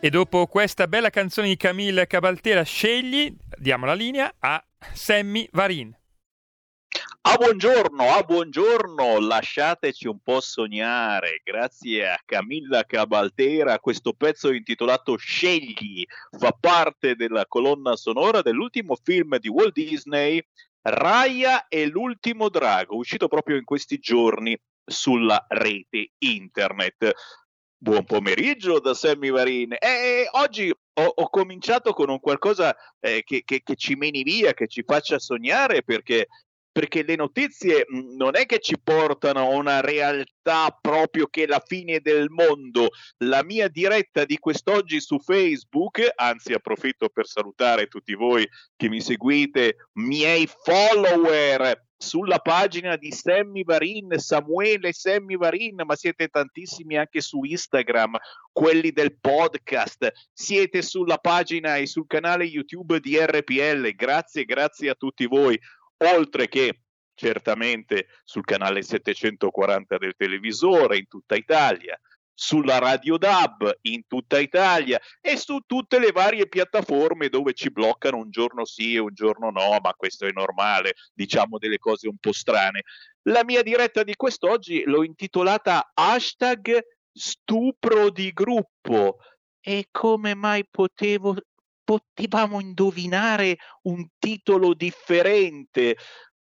E dopo questa bella canzone di Camille Cabaltera, scegli, diamo la linea a Sammy Varin. Ah, buongiorno, ah, buongiorno, lasciateci un po' sognare. Grazie a Camilla Cabaltera, questo pezzo intitolato Scegli fa parte della colonna sonora dell'ultimo film di Walt Disney, Raya e l'ultimo drago, uscito proprio in questi giorni sulla rete internet. Buon pomeriggio da Sammy Varin. E oggi ho, ho, cominciato con un qualcosa eh, che, che, che, ci meni via, che ci faccia sognare, perché, perché le notizie non è che ci portano a una realtà proprio che è la fine del mondo. La mia diretta di quest'oggi su Facebook, anzi approfitto per salutare tutti voi che mi seguite, miei follower sulla pagina di Sammy Varin, Samuele Sammy Varin, ma siete tantissimi anche su Instagram, quelli del podcast, siete sulla pagina e sul canale YouTube di RPL, grazie, grazie a tutti voi, oltre che certamente sul canale 740 del televisore in tutta Italia, sulla Radio DAB in tutta Italia e su tutte le varie piattaforme dove ci bloccano un giorno sì e un giorno no, ma questo è normale, diciamo delle cose un po' strane. La mia diretta di quest'oggi l'ho intitolata hashtag stupro di gruppo. E come mai potevo, potevamo indovinare un titolo differente?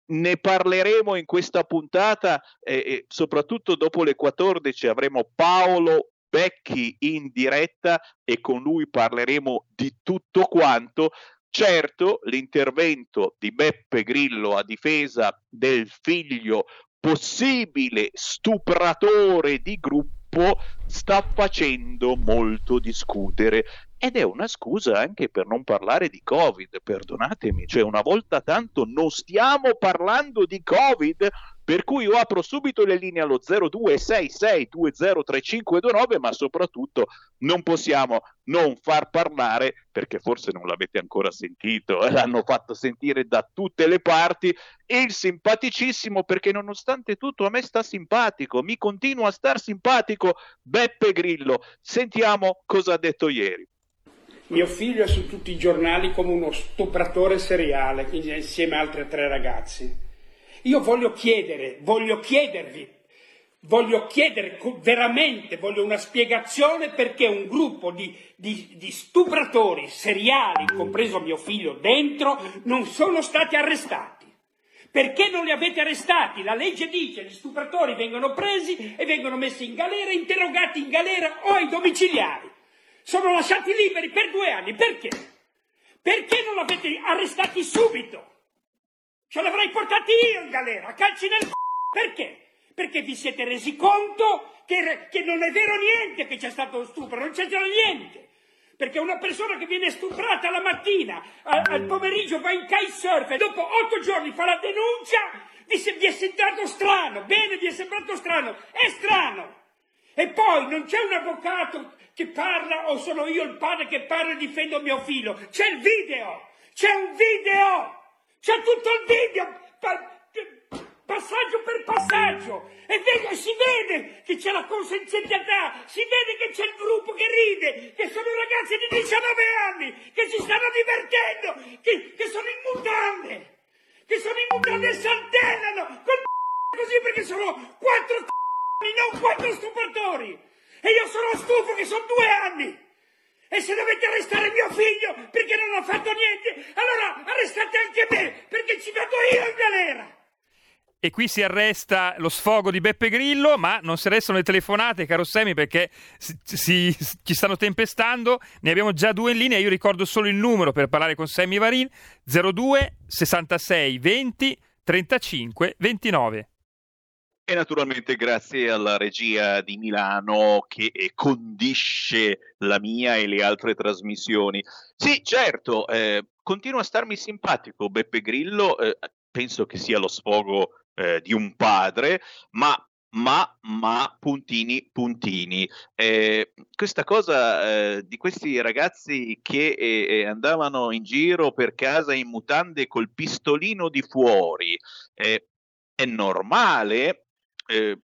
Ne parleremo in questa puntata e, e soprattutto dopo le 14 avremo Paolo Becchi in diretta e con lui parleremo di tutto quanto. Certo, l'intervento di Beppe Grillo a difesa del figlio possibile stupratore di gruppo sta facendo molto discutere ed è una scusa anche per non parlare di Covid, perdonatemi, cioè una volta tanto non stiamo parlando di Covid, per cui io apro subito le linee allo 0266203529, ma soprattutto non possiamo non far parlare, perché forse non l'avete ancora sentito, eh, l'hanno fatto sentire da tutte le parti, il simpaticissimo, perché nonostante tutto a me sta simpatico, mi continua a star simpatico Beppe Grillo. Sentiamo cosa ha detto ieri. Mio figlio è su tutti i giornali come uno stupratore seriale insieme a altri tre ragazzi. Io voglio chiedere, voglio chiedervi, voglio chiedere veramente, voglio una spiegazione perché un gruppo di, di, di stupratori seriali, compreso mio figlio dentro, non sono stati arrestati. Perché non li avete arrestati? La legge dice che gli stupratori vengono presi e vengono messi in galera, interrogati in galera o ai domiciliari sono lasciati liberi per due anni. Perché? Perché non l'avete arrestati subito? Ce l'avrei portati io in galera, calci nel c***o. Perché? Perché vi siete resi conto che, che non è vero niente che c'è stato lo stupro, non c'è niente. Perché una persona che viene stuprata la mattina, al, al pomeriggio va in kitesurf e dopo otto giorni fa la denuncia, vi, vi è sembrato strano. Bene, vi è sembrato strano. È strano. E poi non c'è un avvocato che parla o sono io il padre che parla e difendo mio figlio. C'è il video! C'è un video! C'è tutto il video! Pa- passaggio per passaggio! E vede, si vede che c'è la consenzialità, si vede che c'è il gruppo che ride, che sono ragazzi di 19 anni, che si stanno divertendo, che, che sono in mutande, che sono in mutande e saltellano col così perché sono quattro non quattro stupratori! E io sono stufo che sono due anni! E se dovete arrestare mio figlio perché non ha fatto niente, allora arrestate anche me perché ci vado io in galera! E qui si arresta lo sfogo di Beppe Grillo, ma non si arrestano le telefonate, caro Semi, perché si, si, ci stanno tempestando. Ne abbiamo già due in linea. Io ricordo solo il numero per parlare con Sammy Varin: 02 66 20 35 29. E naturalmente grazie alla regia di Milano che condisce la mia e le altre trasmissioni. Sì, certo, eh, continua a starmi simpatico Beppe Grillo, eh, penso che sia lo sfogo eh, di un padre, ma ma, ma, puntini, puntini. Eh, questa cosa eh, di questi ragazzi che eh, andavano in giro per casa in mutande col pistolino di fuori, eh, è normale eh,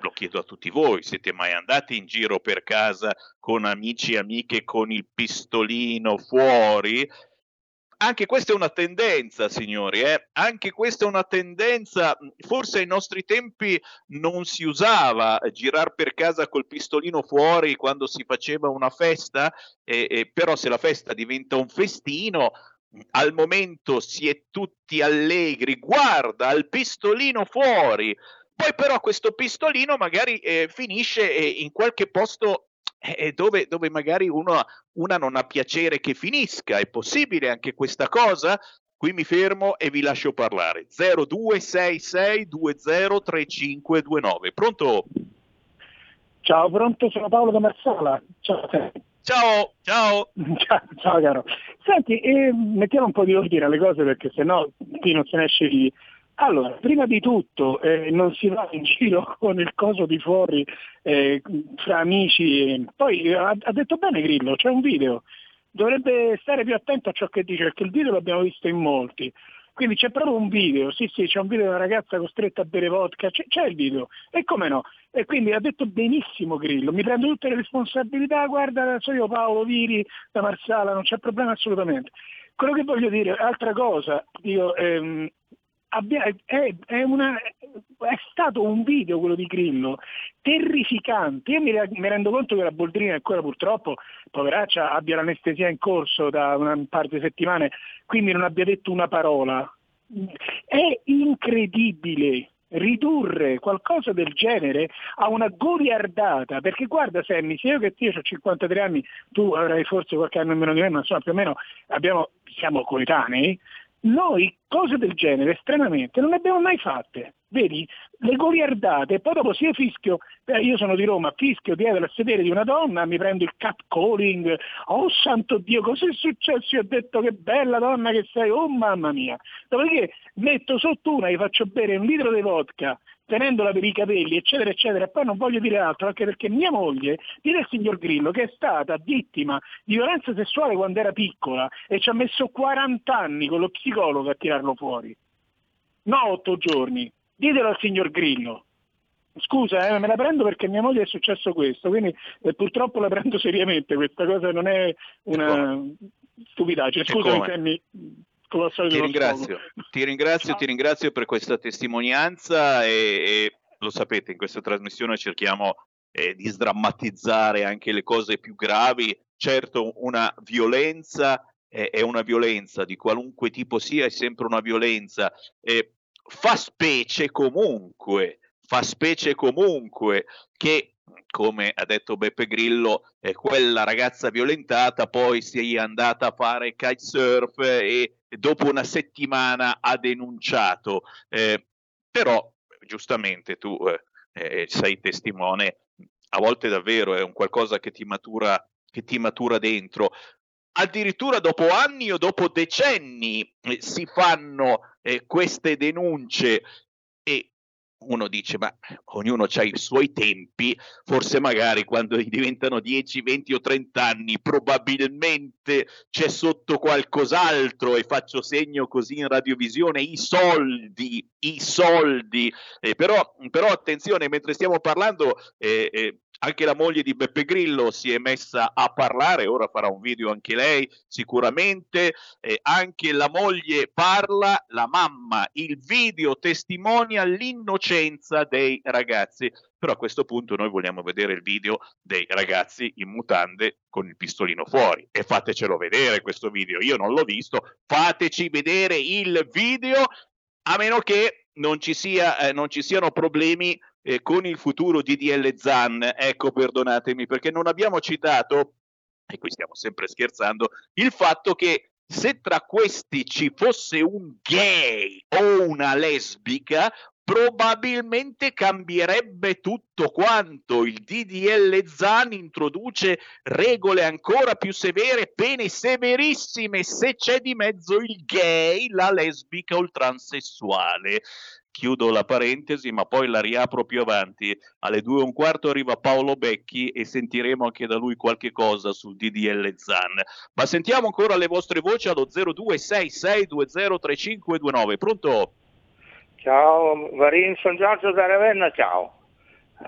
lo chiedo a tutti voi, siete mai andati in giro per casa con amici e amiche con il pistolino fuori? Anche questa è una tendenza, signori, eh? anche questa è una tendenza, forse ai nostri tempi non si usava girare per casa col pistolino fuori quando si faceva una festa, eh, eh, però se la festa diventa un festino, al momento si è tutti allegri, guarda il pistolino fuori, poi però questo pistolino magari eh, finisce eh, in qualche posto eh, dove, dove, magari uno, una non ha piacere che finisca. È possibile anche questa cosa? Qui mi fermo e vi lascio parlare. 0266203529. Pronto? Ciao, pronto? Sono Paolo da Marsala. Ciao. Ciao, ciao. ciao, ciao caro. Senti, eh, mettiamo un po' di ordine alle cose perché sennò qui non se ne esce di, allora, prima di tutto eh, non si va in giro con il coso di fuori eh, fra amici. Poi ha, ha, detto bene Grillo, c'è un video. Dovrebbe stare più attento a ciò che dice, perché il video l'abbiamo visto in molti. Quindi c'è proprio un video, sì sì, c'è un video di una ragazza costretta a bere vodka, c'è, c'è il video, e come no? E quindi ha detto benissimo Grillo, mi prendo tutte le responsabilità, guarda, so io Paolo Viri da Marsala, non c'è problema assolutamente. Quello che voglio dire, altra cosa, dico, ehm, è, è, una, è, stato un video quello di Grillo terrificante. Io mi, mi, rendo conto che la Boldrina ancora purtroppo, poveraccia, abbia l'anestesia in corso da una parte di settimane, quindi non abbia detto una parola. È incredibile ridurre qualcosa del genere a una goliardata, perché guarda Sammy, se io che io ho 53 anni, tu avrai forse qualche anno in meno di me, ma insomma più o meno abbiamo, siamo coetanei, noi cose del genere estremamente non le abbiamo mai fatte. Vedi, le goliardate, poi dopo se io fischio, eh, io sono di Roma, fischio dietro al sedere di una donna, mi prendo il catcalling, oh santo Dio, cosa è successo? Io ho detto che bella donna che sei, oh mamma mia. Dopodiché metto sotto una, gli faccio bere un litro di vodka, tenendola per i capelli, eccetera, eccetera, e poi non voglio dire altro, anche perché mia moglie, dire al signor Grillo, che è stata vittima di violenza sessuale quando era piccola e ci ha messo 40 anni con lo psicologo a tirarlo fuori. No, otto giorni. Ditelo al signor Grillo. Scusa, eh, me la prendo perché mia moglie è successo questo, quindi eh, purtroppo la prendo seriamente, questa cosa non è una stupidaggine. Scusami, Sammy, ti ringrazio, ti ringrazio, ti ringrazio, per questa testimonianza e, e, lo sapete, in questa trasmissione cerchiamo eh, di sdrammatizzare anche le cose più gravi. Certo, una violenza eh, è una violenza, di qualunque tipo sia, è sempre una violenza. Eh, fa specie comunque, fa specie comunque che come ha detto Beppe Grillo, eh, quella ragazza violentata poi sia andata a fare kitesurf e dopo una settimana ha denunciato. Eh, però, giustamente, tu eh, eh, sei testimone, a volte davvero è un qualcosa che ti matura, che ti matura dentro. Addirittura dopo anni o dopo decenni eh, si fanno eh, queste denunce e uno dice ma ognuno ha i suoi tempi, forse magari quando diventano 10, 20 o 30 anni probabilmente c'è sotto qualcos'altro e faccio segno così in radiovisione i soldi, i soldi, eh, però, però, attenzione mentre stiamo parlando eh, eh, anche la moglie di Beppe Grillo si è messa a parlare, ora farà un video anche lei sicuramente, eh, anche la moglie parla, la mamma, il video testimonia l'innocenza dei ragazzi. Però a questo punto noi vogliamo vedere il video dei ragazzi in mutande con il pistolino fuori e fatecelo vedere questo video. Io non l'ho visto, fateci vedere il video a meno che non ci, sia, eh, non ci siano problemi eh, con il futuro DDL ZAN, ecco perdonatemi perché non abbiamo citato, e qui stiamo sempre scherzando, il fatto che se tra questi ci fosse un gay o una lesbica, probabilmente cambierebbe tutto quanto. Il DDL ZAN introduce regole ancora più severe, pene severissime se c'è di mezzo il gay, la lesbica o il transessuale chiudo la parentesi, ma poi la riapro più avanti. Alle due e un quarto arriva Paolo Becchi e sentiremo anche da lui qualche cosa sul DDL ZAN. Ma sentiamo ancora le vostre voci allo 0266203529. Pronto? Ciao, Varin, sono Giorgio da Ravenna, ciao.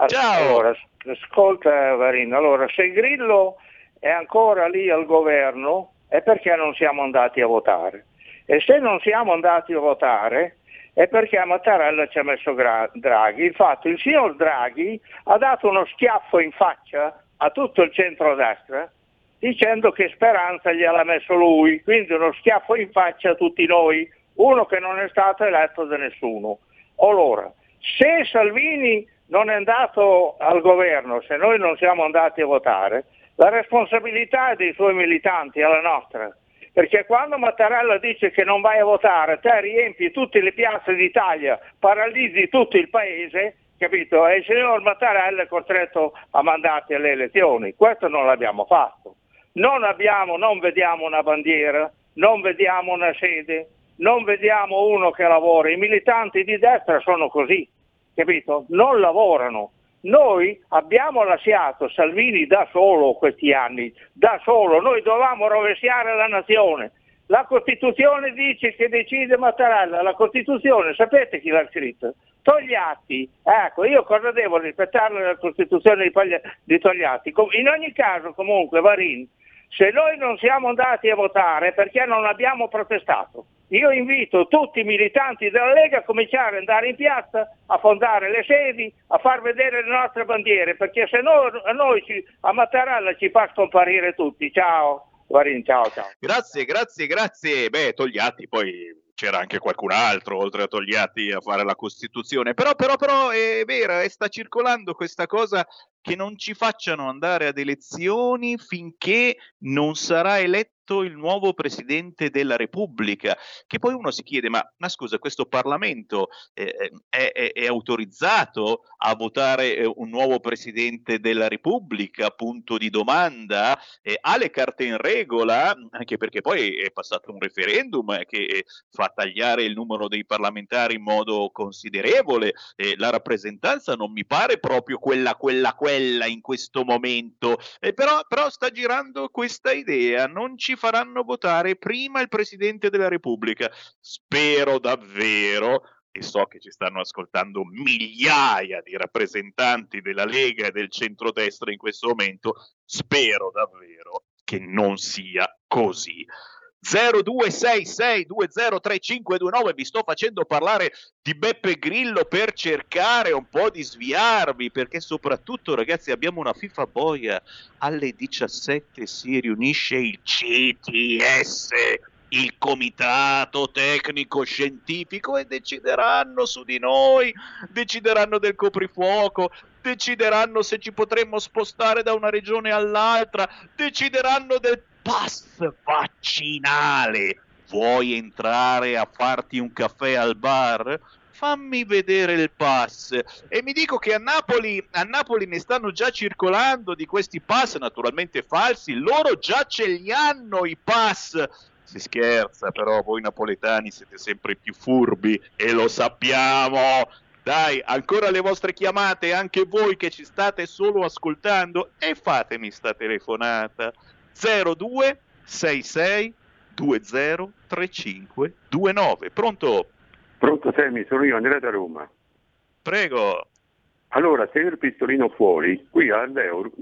Ciao. Allora, ascolta Varin, allora se Grillo è ancora lì al governo è perché non siamo andati a votare. E se non siamo andati a votare è perché a Mattarella ci ha messo Draghi. Infatti il signor Draghi ha dato uno schiaffo in faccia a tutto il centro-destra dicendo che Speranza gliel'ha messo lui, quindi uno schiaffo in faccia a tutti noi, uno che non è stato eletto da nessuno. Allora, se Salvini non è andato al governo, se noi non siamo andati a votare, la responsabilità è dei suoi militanti, è la nostra perché quando Mattarella dice che non vai a votare, te riempi tutte le piazze d'Italia, paralizzi tutto il paese, capito? E il signor Mattarella è costretto a mandarti alle elezioni. Questo non l'abbiamo fatto. Non, abbiamo, non vediamo una bandiera, non vediamo una sede, non vediamo uno che lavora. I militanti di destra sono così, capito? Non lavorano. Noi abbiamo lasciato Salvini da solo questi anni, da solo, noi dovevamo rovesciare la nazione. la Costituzione dice che decide Mattarella, la Costituzione, sapete chi l'ha scritto? Togliatti, ecco, io cosa devo rispettare la Costituzione di Togliatti? In ogni caso, comunque, Varin, se noi non siamo andati a votare perché non abbiamo protestato, io invito tutti i militanti della Lega a cominciare ad andare in piazza, a fondare le sedi, a far vedere le nostre bandiere, perché se no a noi ci, a Mattarella ci fa scomparire tutti. Ciao. Guarin, ciao, ciao. Grazie, grazie, grazie. Beh, Togliatti poi c'era anche qualcun altro oltre a Togliatti a fare la Costituzione, però, però, però è vera, sta circolando questa cosa che non ci facciano andare ad elezioni finché non sarà eletto il nuovo presidente della Repubblica, che poi uno si chiede, ma, ma scusa, questo Parlamento eh, è, è, è, autorizzato a votare eh, un nuovo presidente della Repubblica? Punto di domanda. Eh, ha le carte in regola, anche perché poi è passato un referendum che fa tagliare il numero dei parlamentari in modo considerevole. la rappresentanza non mi pare proprio quella, quella, quella in questo momento, però, però sta girando questa idea, non ci faranno votare prima il Presidente della Repubblica. Spero davvero e so che ci stanno ascoltando migliaia di rappresentanti della Lega e del centrodestra in questo momento, spero davvero che non sia così. 0266203529 vi sto facendo parlare di Beppe Grillo per cercare un po' di sviarvi perché soprattutto ragazzi abbiamo una FIFA boia. Alle 17 si riunisce il CTS il comitato tecnico scientifico e decideranno su di noi, decideranno del coprifuoco, decideranno se ci potremmo spostare da una regione all'altra, decideranno del pass vaccinale. Vuoi entrare a farti un caffè al bar? Fammi vedere il pass. E mi dico che a Napoli, a Napoli ne stanno già circolando di questi pass, naturalmente falsi. Loro già ce li hanno i pass si scherza, però voi napoletani siete sempre più furbi e lo sappiamo. Dai, ancora le vostre chiamate, anche voi che ci state solo ascoltando, e fatemi sta telefonata. 02 66 20 35 29. Pronto? Pronto Semi, sono io, Andrea da Roma. Prego. Allora, se il pistolino fuori, qui a,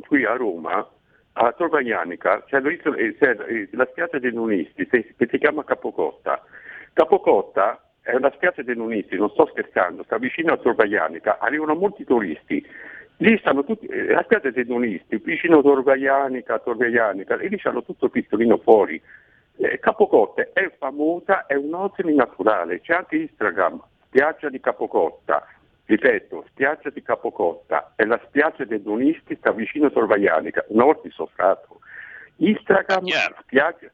qui a Roma, a Torvaianica, c'è, c'è la spiaggia dei Nunisti, che si chiama Capocotta. Capocotta è una spiaggia dei Nunisti, non sto scherzando, sta vicino a Torvaianica, arrivano molti turisti Lì stanno tutti, eh, la spiaggia dei donisti, vicino a Torvaianica, Torvaianica, e lì c'hanno tutto il pistolino fuori. Eh, Capocotte è famosa, è un'oasi naturale, c'è anche Instagram, spiaggia di Capocotta, ripeto, spiaggia di Capocotta, è la spiaggia dei donisti, sta vicino a Torvaianica, una volta sono stato. Instagram, yeah. spiaggia,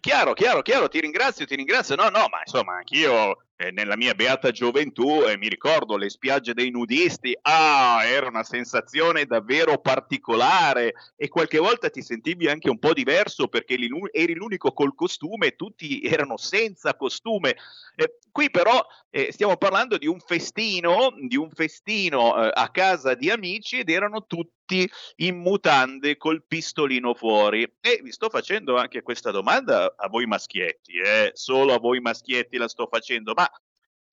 Chiaro, chiaro, chiaro, ti ringrazio, ti ringrazio. No, no, ma insomma, anch'io eh, nella mia beata gioventù eh, mi ricordo le spiagge dei nudisti. Ah, era una sensazione davvero particolare e qualche volta ti sentivi anche un po' diverso perché eri l'unico col costume e tutti erano senza costume. Eh, qui però eh, stiamo parlando di un festino, di un festino eh, a casa di amici ed erano tutti in mutande col pistolino fuori. E vi sto facendo anche questa domanda a voi maschietti, eh? solo a voi maschietti la sto facendo, ma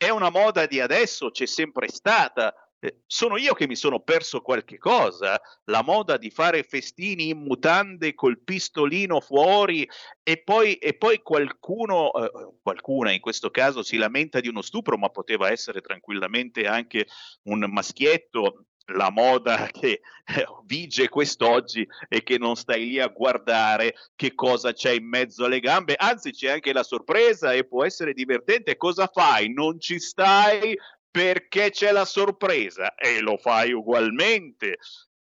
è una moda di adesso, c'è sempre stata. Eh, sono io che mi sono perso qualche cosa, la moda di fare festini in mutande col pistolino fuori e poi, e poi qualcuno, eh, qualcuna in questo caso si lamenta di uno stupro, ma poteva essere tranquillamente anche un maschietto la moda che eh, vige quest'oggi e che non stai lì a guardare che cosa c'è in mezzo alle gambe, anzi c'è anche la sorpresa e può essere divertente. Cosa fai? Non ci stai perché c'è la sorpresa e lo fai ugualmente.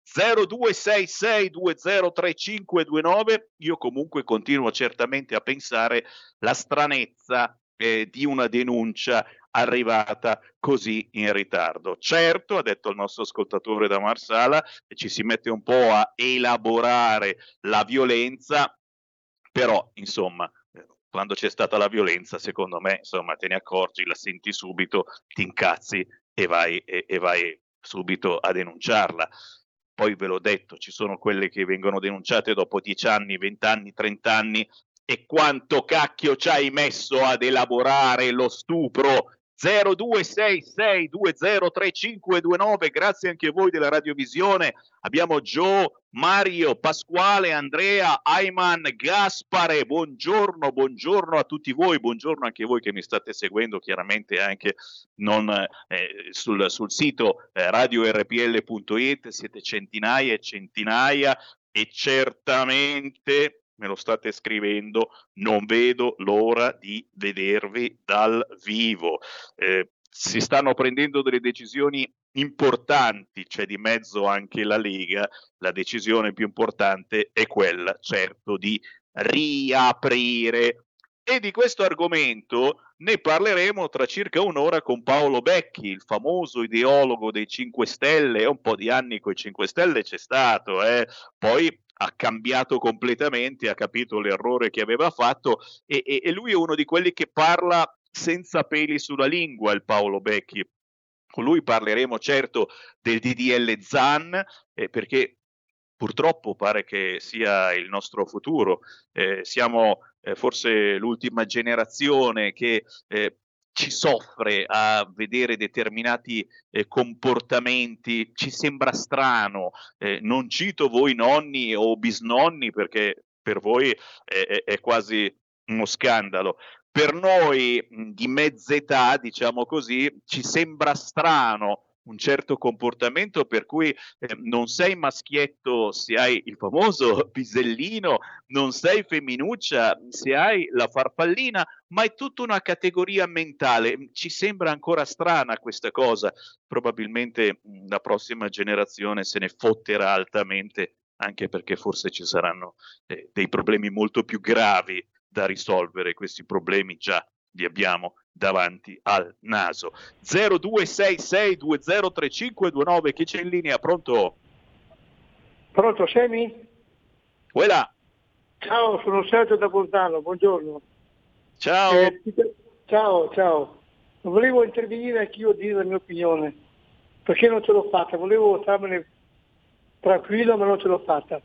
0266203529 io comunque continuo certamente a pensare la stranezza eh, di una denuncia arrivata così in ritardo. Certo, ha detto il nostro ascoltatore da Marsala, ci si mette un po' a elaborare la violenza, però insomma quando c'è stata la violenza, secondo me, insomma, te ne accorgi, la senti subito, ti incazzi e vai, e, e vai subito a denunciarla. Poi ve l'ho detto, ci sono quelle che vengono denunciate dopo 10 anni, 20 anni, 30 anni e quanto cacchio ci hai messo ad elaborare lo stupro 0266203529 grazie anche a voi della radiovisione. Abbiamo Joe, Mario, Pasquale, Andrea, Ayman, Gaspare. Buongiorno, buongiorno a tutti voi. Buongiorno anche a voi che mi state seguendo chiaramente anche non, eh, sul, sul, sito eh, radiorpl.it siete centinaia e centinaia e certamente me lo state scrivendo, non vedo l'ora di vedervi dal vivo. Eh, si stanno prendendo delle decisioni importanti, c'è di mezzo anche la Lega, la decisione più importante è quella, certo, di riaprire. E di questo argomento ne parleremo tra circa un'ora con Paolo Becchi, il famoso ideologo dei 5 Stelle. Un po' di anni con i 5 Stelle c'è stato, eh? poi ha cambiato completamente, ha capito l'errore che aveva fatto e, e, e lui è uno di quelli che parla senza peli sulla lingua, il Paolo Becchi. Con lui parleremo certo del DDL ZAN, eh, perché purtroppo pare che sia il nostro futuro. Eh, siamo eh, forse l'ultima generazione che eh, ci soffre a vedere determinati eh, comportamenti, ci sembra strano, eh, non cito voi nonni o bisnonni perché per voi è, è, è quasi uno scandalo. Per noi di mezza età, diciamo così, ci sembra strano un certo comportamento per cui eh, non sei maschietto se hai il famoso pisellino, non sei femminuccia se hai la farfallina, ma è tutta una categoria mentale. Ci sembra ancora strana questa cosa, probabilmente la prossima generazione se ne fotterà altamente, anche perché forse ci saranno eh, dei problemi molto più gravi da risolvere, questi problemi già li abbiamo davanti al naso. 0266203529, chi c'è in linea? Pronto? Pronto, Semi? Quella. Ciao, sono Sergio da Bolzano, buongiorno. Ciao. Eh, ciao, ciao. Volevo intervenire anch'io a dire la mia opinione, perché non ce l'ho fatta, volevo starmene tranquillo ma non ce l'ho fatta.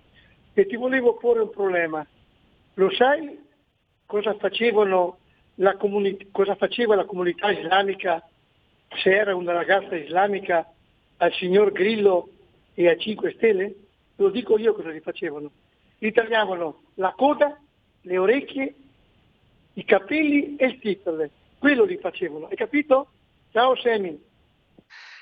E ti volevo porre un problema. Lo sai cosa facevano comuni- cosa faceva la comunità islamica se era una ragazza islamica al signor Grillo e a 5 Stelle? Lo dico io cosa gli facevano. Gli tagliavano la coda, le orecchie, i capelli e il titolo. Quello gli facevano, hai capito? Ciao Semi.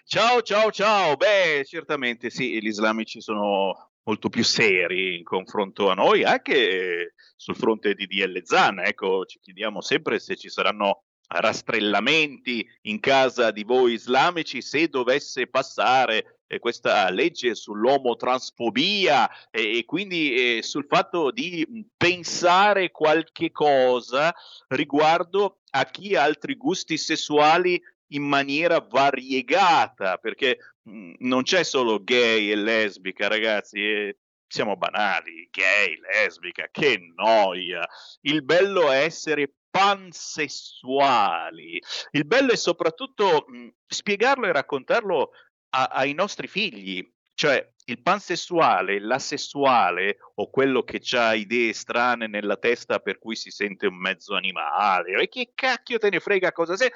Ciao, ciao, ciao. Beh, certamente sì, gli islamici sono molto più seri in confronto a noi, anche sul fronte di DL Zan. Ecco, ci chiediamo sempre se ci saranno rastrellamenti in casa di voi islamici se dovesse passare eh, questa legge sull'omotransfobia eh, e quindi eh, sul fatto di pensare qualche cosa riguardo a chi ha altri gusti sessuali in maniera variegata, perché non c'è solo gay e lesbica, ragazzi, eh, siamo banali, gay, lesbica, che noia. Il bello è essere pansessuali. Il bello è soprattutto mh, mm, spiegarlo e raccontarlo a, ai nostri figli. Cioè, il pansessuale, l'asessuale o quello che ha idee strane nella testa per cui si sente un mezzo animale, e che cacchio te ne frega cosa sei,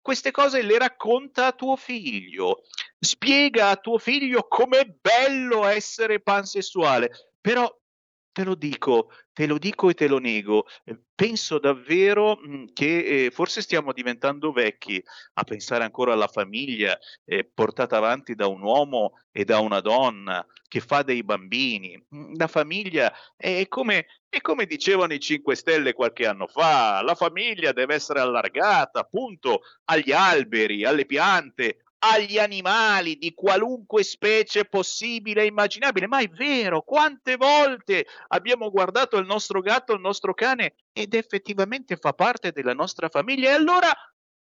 queste cose le racconta a tuo figlio, spiega a tuo figlio com'è bello essere pansessuale, però te lo dico, te lo dico e te lo nego, eh, penso davvero mh, che eh, forse stiamo diventando vecchi a pensare ancora alla famiglia eh, portata avanti da un uomo e da una donna che fa dei bambini. La famiglia è come, è come dicevano i 5 Stelle qualche anno fa, la famiglia deve essere allargata appunto agli alberi, alle piante, agli animali di qualunque specie possibile e immaginabile. Ma è vero, quante volte abbiamo guardato il nostro gatto, il nostro cane ed effettivamente fa parte della nostra famiglia. E allora,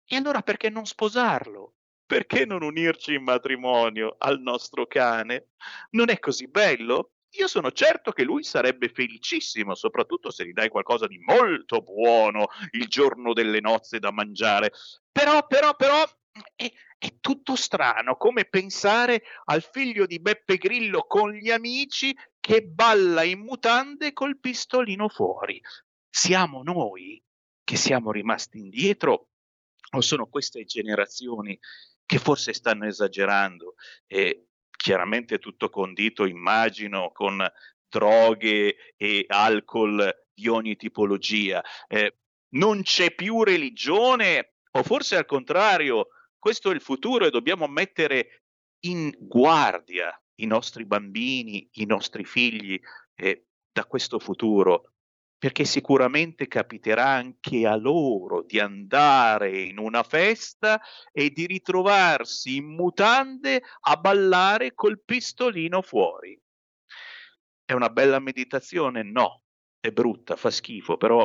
e allora perché non sposarlo? Perché non unirci in matrimonio al nostro cane? Non è così bello? Io sono certo che lui sarebbe felicissimo, soprattutto se gli dai qualcosa di molto buono il giorno delle nozze da mangiare. Però, però, però, è, è tutto strano, come pensare al figlio di Beppe Grillo con gli amici che balla in mutande col pistolino fuori. siamo noi che siamo rimasti indietro o sono queste generazioni che forse stanno esagerando e chiaramente tutto condito, immagino, con droghe e alcol di ogni tipologia. Eh, non c'è più religione o forse al contrario, questo è il futuro e dobbiamo mettere in guardia i nostri bambini, i nostri figli eh, da questo futuro perché sicuramente capiterà anche a loro di andare in una festa e di ritrovarsi in mutande a ballare col pistolino fuori. È una bella meditazione? No, è brutta, fa schifo, però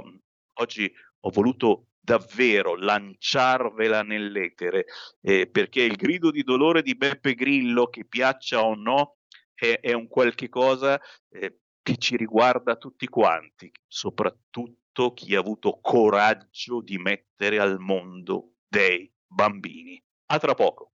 oggi ho voluto davvero lanciarvela nell'etere, eh, perché il grido di dolore di Beppe Grillo, che piaccia o no, è, è un qualche cosa eh, che ci riguarda tutti quanti, soprattutto chi ha avuto coraggio di mettere al mondo dei bambini. A tra poco.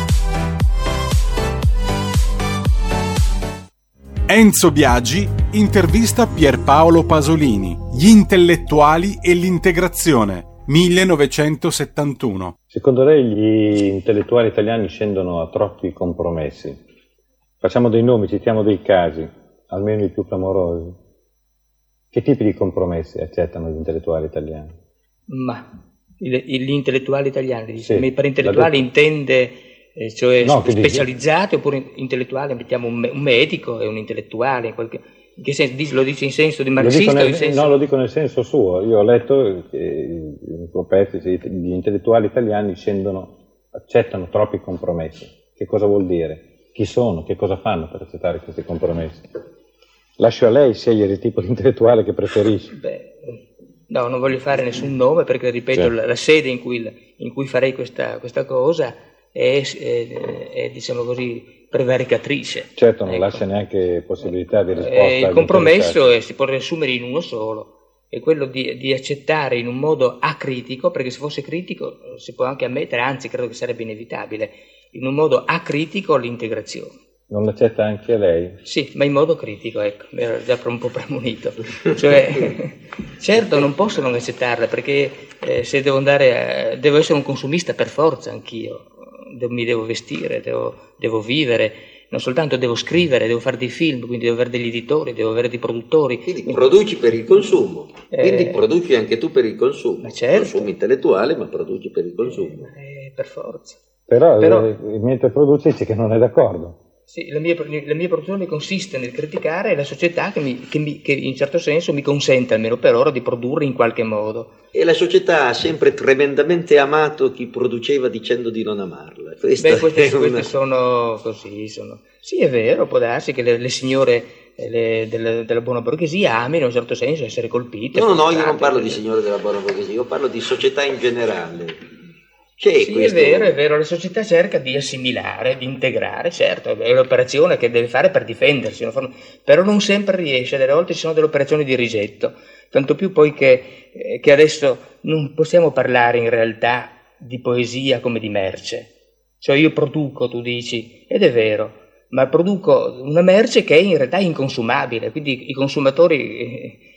Enzo Biagi intervista Pierpaolo Pasolini, Gli intellettuali e l'integrazione, 1971. Secondo lei gli intellettuali italiani scendono a troppi compromessi? Facciamo dei nomi, citiamo dei casi, almeno i più clamorosi. Che tipi di compromessi accettano gli intellettuali italiani? Ma gli intellettuali italiani, sì, per intellettuali intende eh, cioè no, specializzati oppure intellettuali, mettiamo un, un, medico e un intellettuale, qualche, in che senso, lo dice in senso di marxista? Lo nel, senso... No, lo dico nel senso suo, io ho letto che in Propezzi gli intellettuali italiani scendono, accettano troppi compromessi, che cosa vuol dire? Chi sono, che cosa fanno per accettare questi compromessi? Lascio a lei scegliere il tipo di intellettuale che preferisce. Beh, no, non voglio fare nessun nome perché, ripeto, certo. la, la, sede in cui, in cui farei questa, questa cosa è, è, è diciamo così, prevaricatrice. Certo, non ecco. lascia neanche possibilità di risposta. Eh, il compromesso si può riassumere in uno solo, è quello di, di, accettare in un modo acritico, perché se fosse critico si può anche ammettere, anzi credo che sarebbe inevitabile, in un modo acritico l'integrazione. Non l'accetta anche lei? Sì, ma in modo critico, ecco, mi ero già un po' premunito. Cioè, certo non posso non accettarla, perché eh, se devo andare, a, devo essere un consumista per forza anch'io, mi devo vestire, devo, devo, vivere, non soltanto devo scrivere, devo fare dei film, quindi devo avere degli editori, devo avere dei produttori. Quindi produci per il consumo, eh, quindi produci anche tu per il consumo. Certo. Consumo intellettuale, ma produci per il consumo. Eh, per forza. Però, Però eh, mentre produce dice che non è d'accordo. Sì, la mia, la mia, produzione consiste nel criticare la società che, mi, che, mi, che, in certo senso mi consente, almeno per ora, di produrre in qualche modo. E la società ha sempre tremendamente amato chi produceva dicendo di non amarla. Questa Beh, queste, una... queste sono così. Sono... Sì, è vero, può darsi che le, le signore eh, le, della, della, buona borghesia ami in un certo senso essere colpite. No, no, io non parlo di signore della buona borghesia, io parlo di società in generale. C'è sì, questo... è vero, è vero, la società cerca di assimilare, di integrare, certo, è l'operazione che deve fare per difendersi, però non sempre riesce, delle volte ci sono delle operazioni di rigetto, tanto più poi che, eh, che adesso non possiamo parlare in realtà di poesia come di merce. Cioè io produco, tu dici, ed è vero, ma produco una merce che è in realtà inconsumabile, quindi i consumatori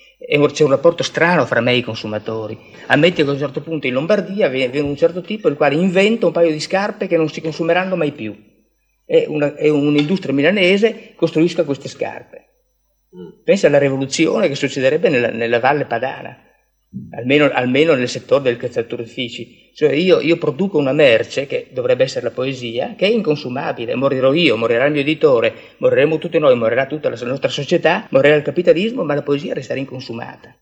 c'è un rapporto strano fra me e i consumatori. Ammetti che a un certo punto in Lombardia viene un certo tipo il quale inventa un paio di scarpe che non si consumeranno mai più. E, una, e un'industria milanese costruisca queste scarpe. Pensa alla rivoluzione che succederebbe nella, nella Valle Padana almeno, almeno nel settore del calzaturifici. Cioè io, io, produco una merce, che dovrebbe essere la poesia, che è inconsumabile. Morirò io, morirà il mio editore, moriremo tutti noi, morirà tutta la nostra società, morirà il capitalismo, ma la poesia resterà inconsumata.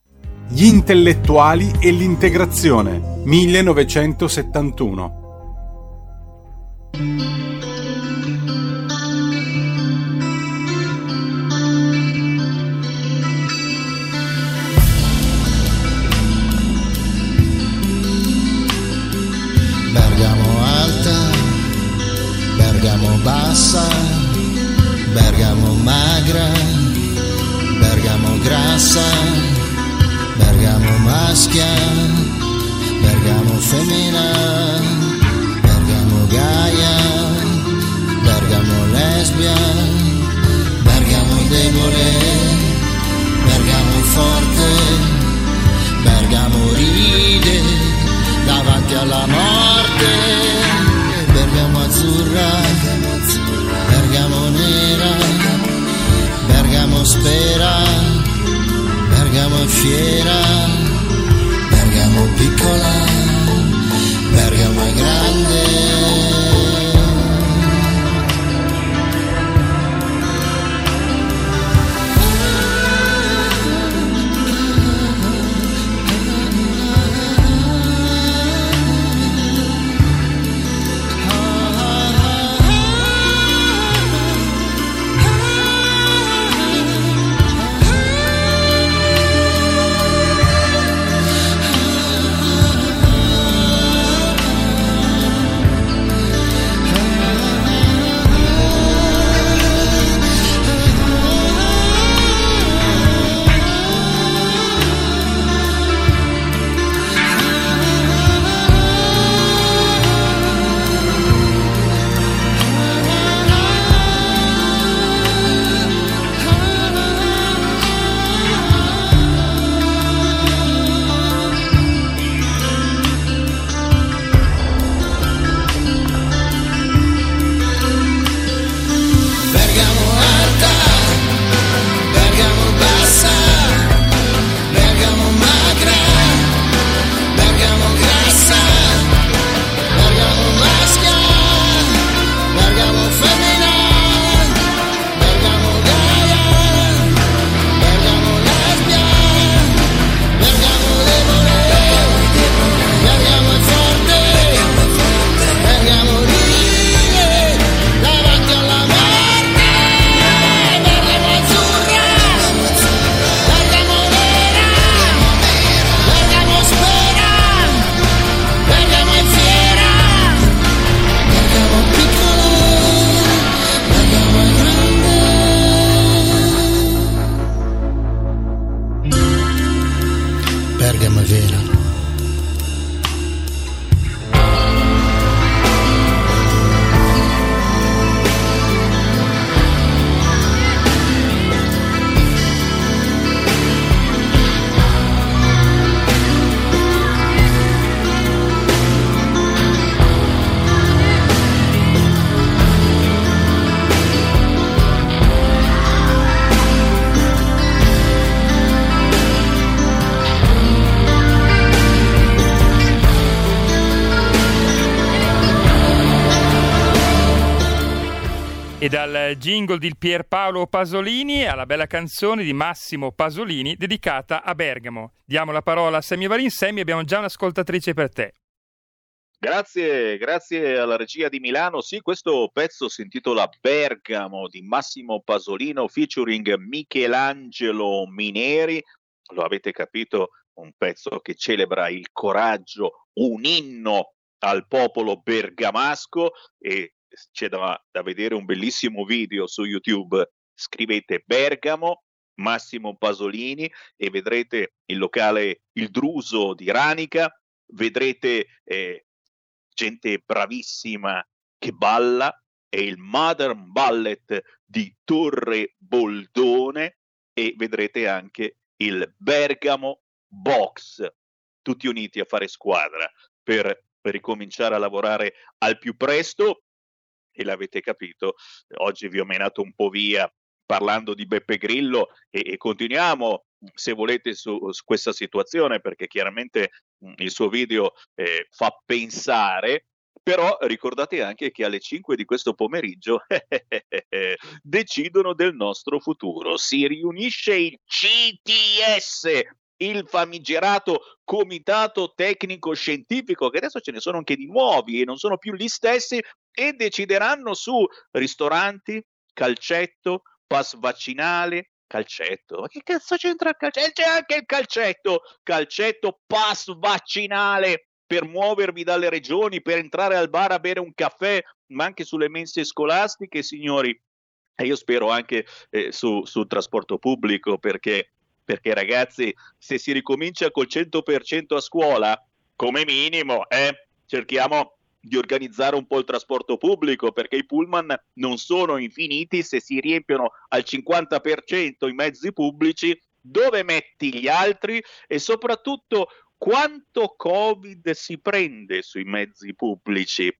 Gli intellettuali e l'integrazione, 1971. Bassa, Bergamo magra, Bergamo grassa, Bergamo maschia, Bergamo femmina, Bergamo gaia, Bergamo lesbia, Bergamo debole, Bergamo forte, Bergamo ride davanti alla morte, Bergamo azzurra Bergamo spera, Bergamo fiera, Bergamo piccola, Bergamo è grande. Jingle di Pierpaolo Pasolini alla bella canzone di Massimo Pasolini dedicata a Bergamo. Diamo la parola a Semi Varin. Semi, abbiamo già un'ascoltatrice per te. Grazie, grazie alla regia di Milano. Sì, questo pezzo si intitola Bergamo di Massimo Pasolino featuring Michelangelo Mineri. Lo avete capito, un pezzo che celebra il coraggio, un inno al popolo bergamasco e c'è da, da vedere un bellissimo video su YouTube. Scrivete Bergamo, Massimo Pasolini e vedrete il locale Il Druso di Ranica, vedrete eh, gente bravissima che balla, è il Modern Ballet di Torre Boldone e vedrete anche il Bergamo Box, tutti uniti a fare squadra per, per ricominciare a lavorare al più presto e l'avete capito, oggi vi ho menato un po' via parlando di Beppe Grillo e, e continuiamo se volete su, su, questa situazione perché chiaramente il suo video eh, fa pensare però ricordate anche che alle 5 di questo pomeriggio decidono del nostro futuro. Si riunisce il CTS, il famigerato comitato tecnico scientifico, che adesso ce ne sono anche di nuovi e non sono più gli stessi, e decideranno su ristoranti, calcetto, pass vaccinale, calcetto. Ma che cazzo c'entra il calcetto? C'è anche il calcetto, calcetto pass vaccinale per muovervi dalle regioni, per entrare al bar a bere un caffè, ma anche sulle mense scolastiche, signori. E io spero anche eh, su, sul trasporto pubblico, perché, perché ragazzi, se si ricomincia col 100% a scuola, come minimo, eh, cerchiamo di organizzare un po' il trasporto pubblico perché i pullman non sono infiniti se si riempiono al 50% i mezzi pubblici dove metti gli altri? E soprattutto quanto covid si prende sui mezzi pubblici?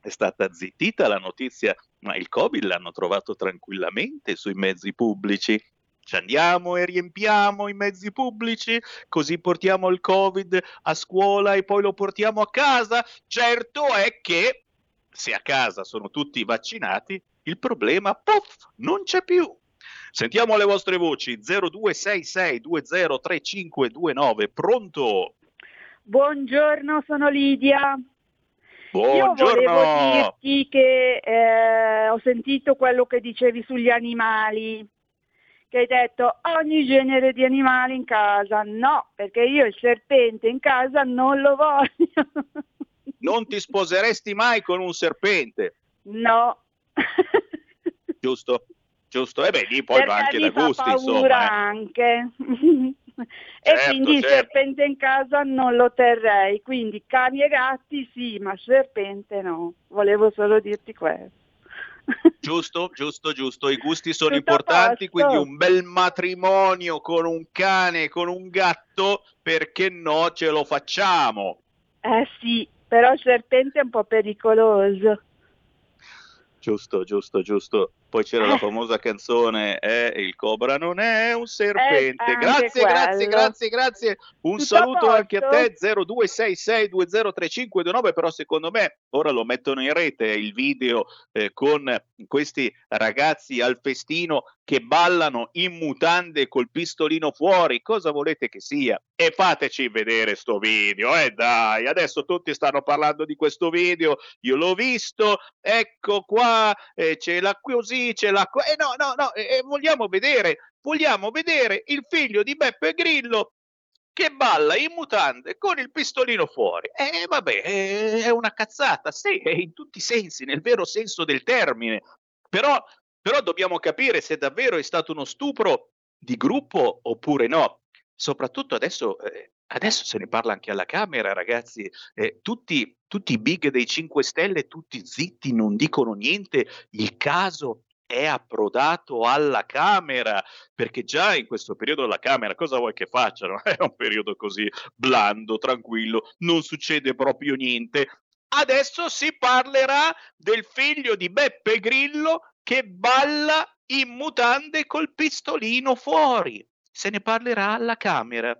È stata zittita la notizia ma il covid l'hanno trovato tranquillamente sui mezzi pubblici ci andiamo e riempiamo i mezzi pubblici, così portiamo il Covid a scuola e poi lo portiamo a casa. Certo è che se a casa sono tutti vaccinati, il problema, puff, non c'è più. Sentiamo le vostre voci 0266203529. Pronto? Buongiorno, sono Lidia. Buongiorno. Io volevo dirti che eh, ho sentito quello che dicevi sugli animali che hai detto ogni genere di animale in casa. No, perché io il serpente in casa non lo voglio. Non ti sposeresti mai con un serpente? No. Giusto, giusto. E beh, lì poi perché va anche da gusti, insomma. eh. anche. e Certo, quindi il certo. serpente in casa non lo terrei. Quindi cani e gatti sì, ma serpente no. Volevo solo dirti questo. Giusto, giusto, giusto. I gusti sono Tutto importanti, quindi un bel matrimonio con un cane, con un gatto, perché no ce lo facciamo? Eh sì, però il serpente è un po' pericoloso. Giusto, giusto, giusto. Poi c'era la famosa canzone, eh, il cobra non è un serpente. Eh, grazie, grazie, quello. grazie, grazie. Un Tutto a saluto anche a te, 0266203529, però secondo me ora lo mettono in rete il video eh, con questi ragazzi al festino che ballano in mutande col pistolino fuori. Cosa volete che sia? E fateci vedere sto video, eh dai, adesso tutti stanno parlando di questo video, io l'ho visto, ecco qua, eh, c'è la così, c'è la... Eh no, no, no, eh, eh, vogliamo vedere, vogliamo vedere il figlio di Beppe Grillo che balla in mutande con il pistolino fuori. Eh vabbè, eh, è una cazzata, sì, in tutti i sensi, nel vero senso del termine. Però, però dobbiamo capire se davvero è stato uno stupro di gruppo oppure no. Soprattutto adesso, eh, adesso se ne parla anche alla Camera, ragazzi. Eh, tutti, tutti i big dei 5 Stelle, tutti zitti, non dicono niente. Il caso è approdato alla Camera, perché già in questo periodo la Camera cosa vuoi che facciano? È un periodo così blando, tranquillo, non succede proprio niente. Adesso si parlerà del figlio di Beppe Grillo che balla in mutande col pistolino fuori. Se ne parlerà alla Camera.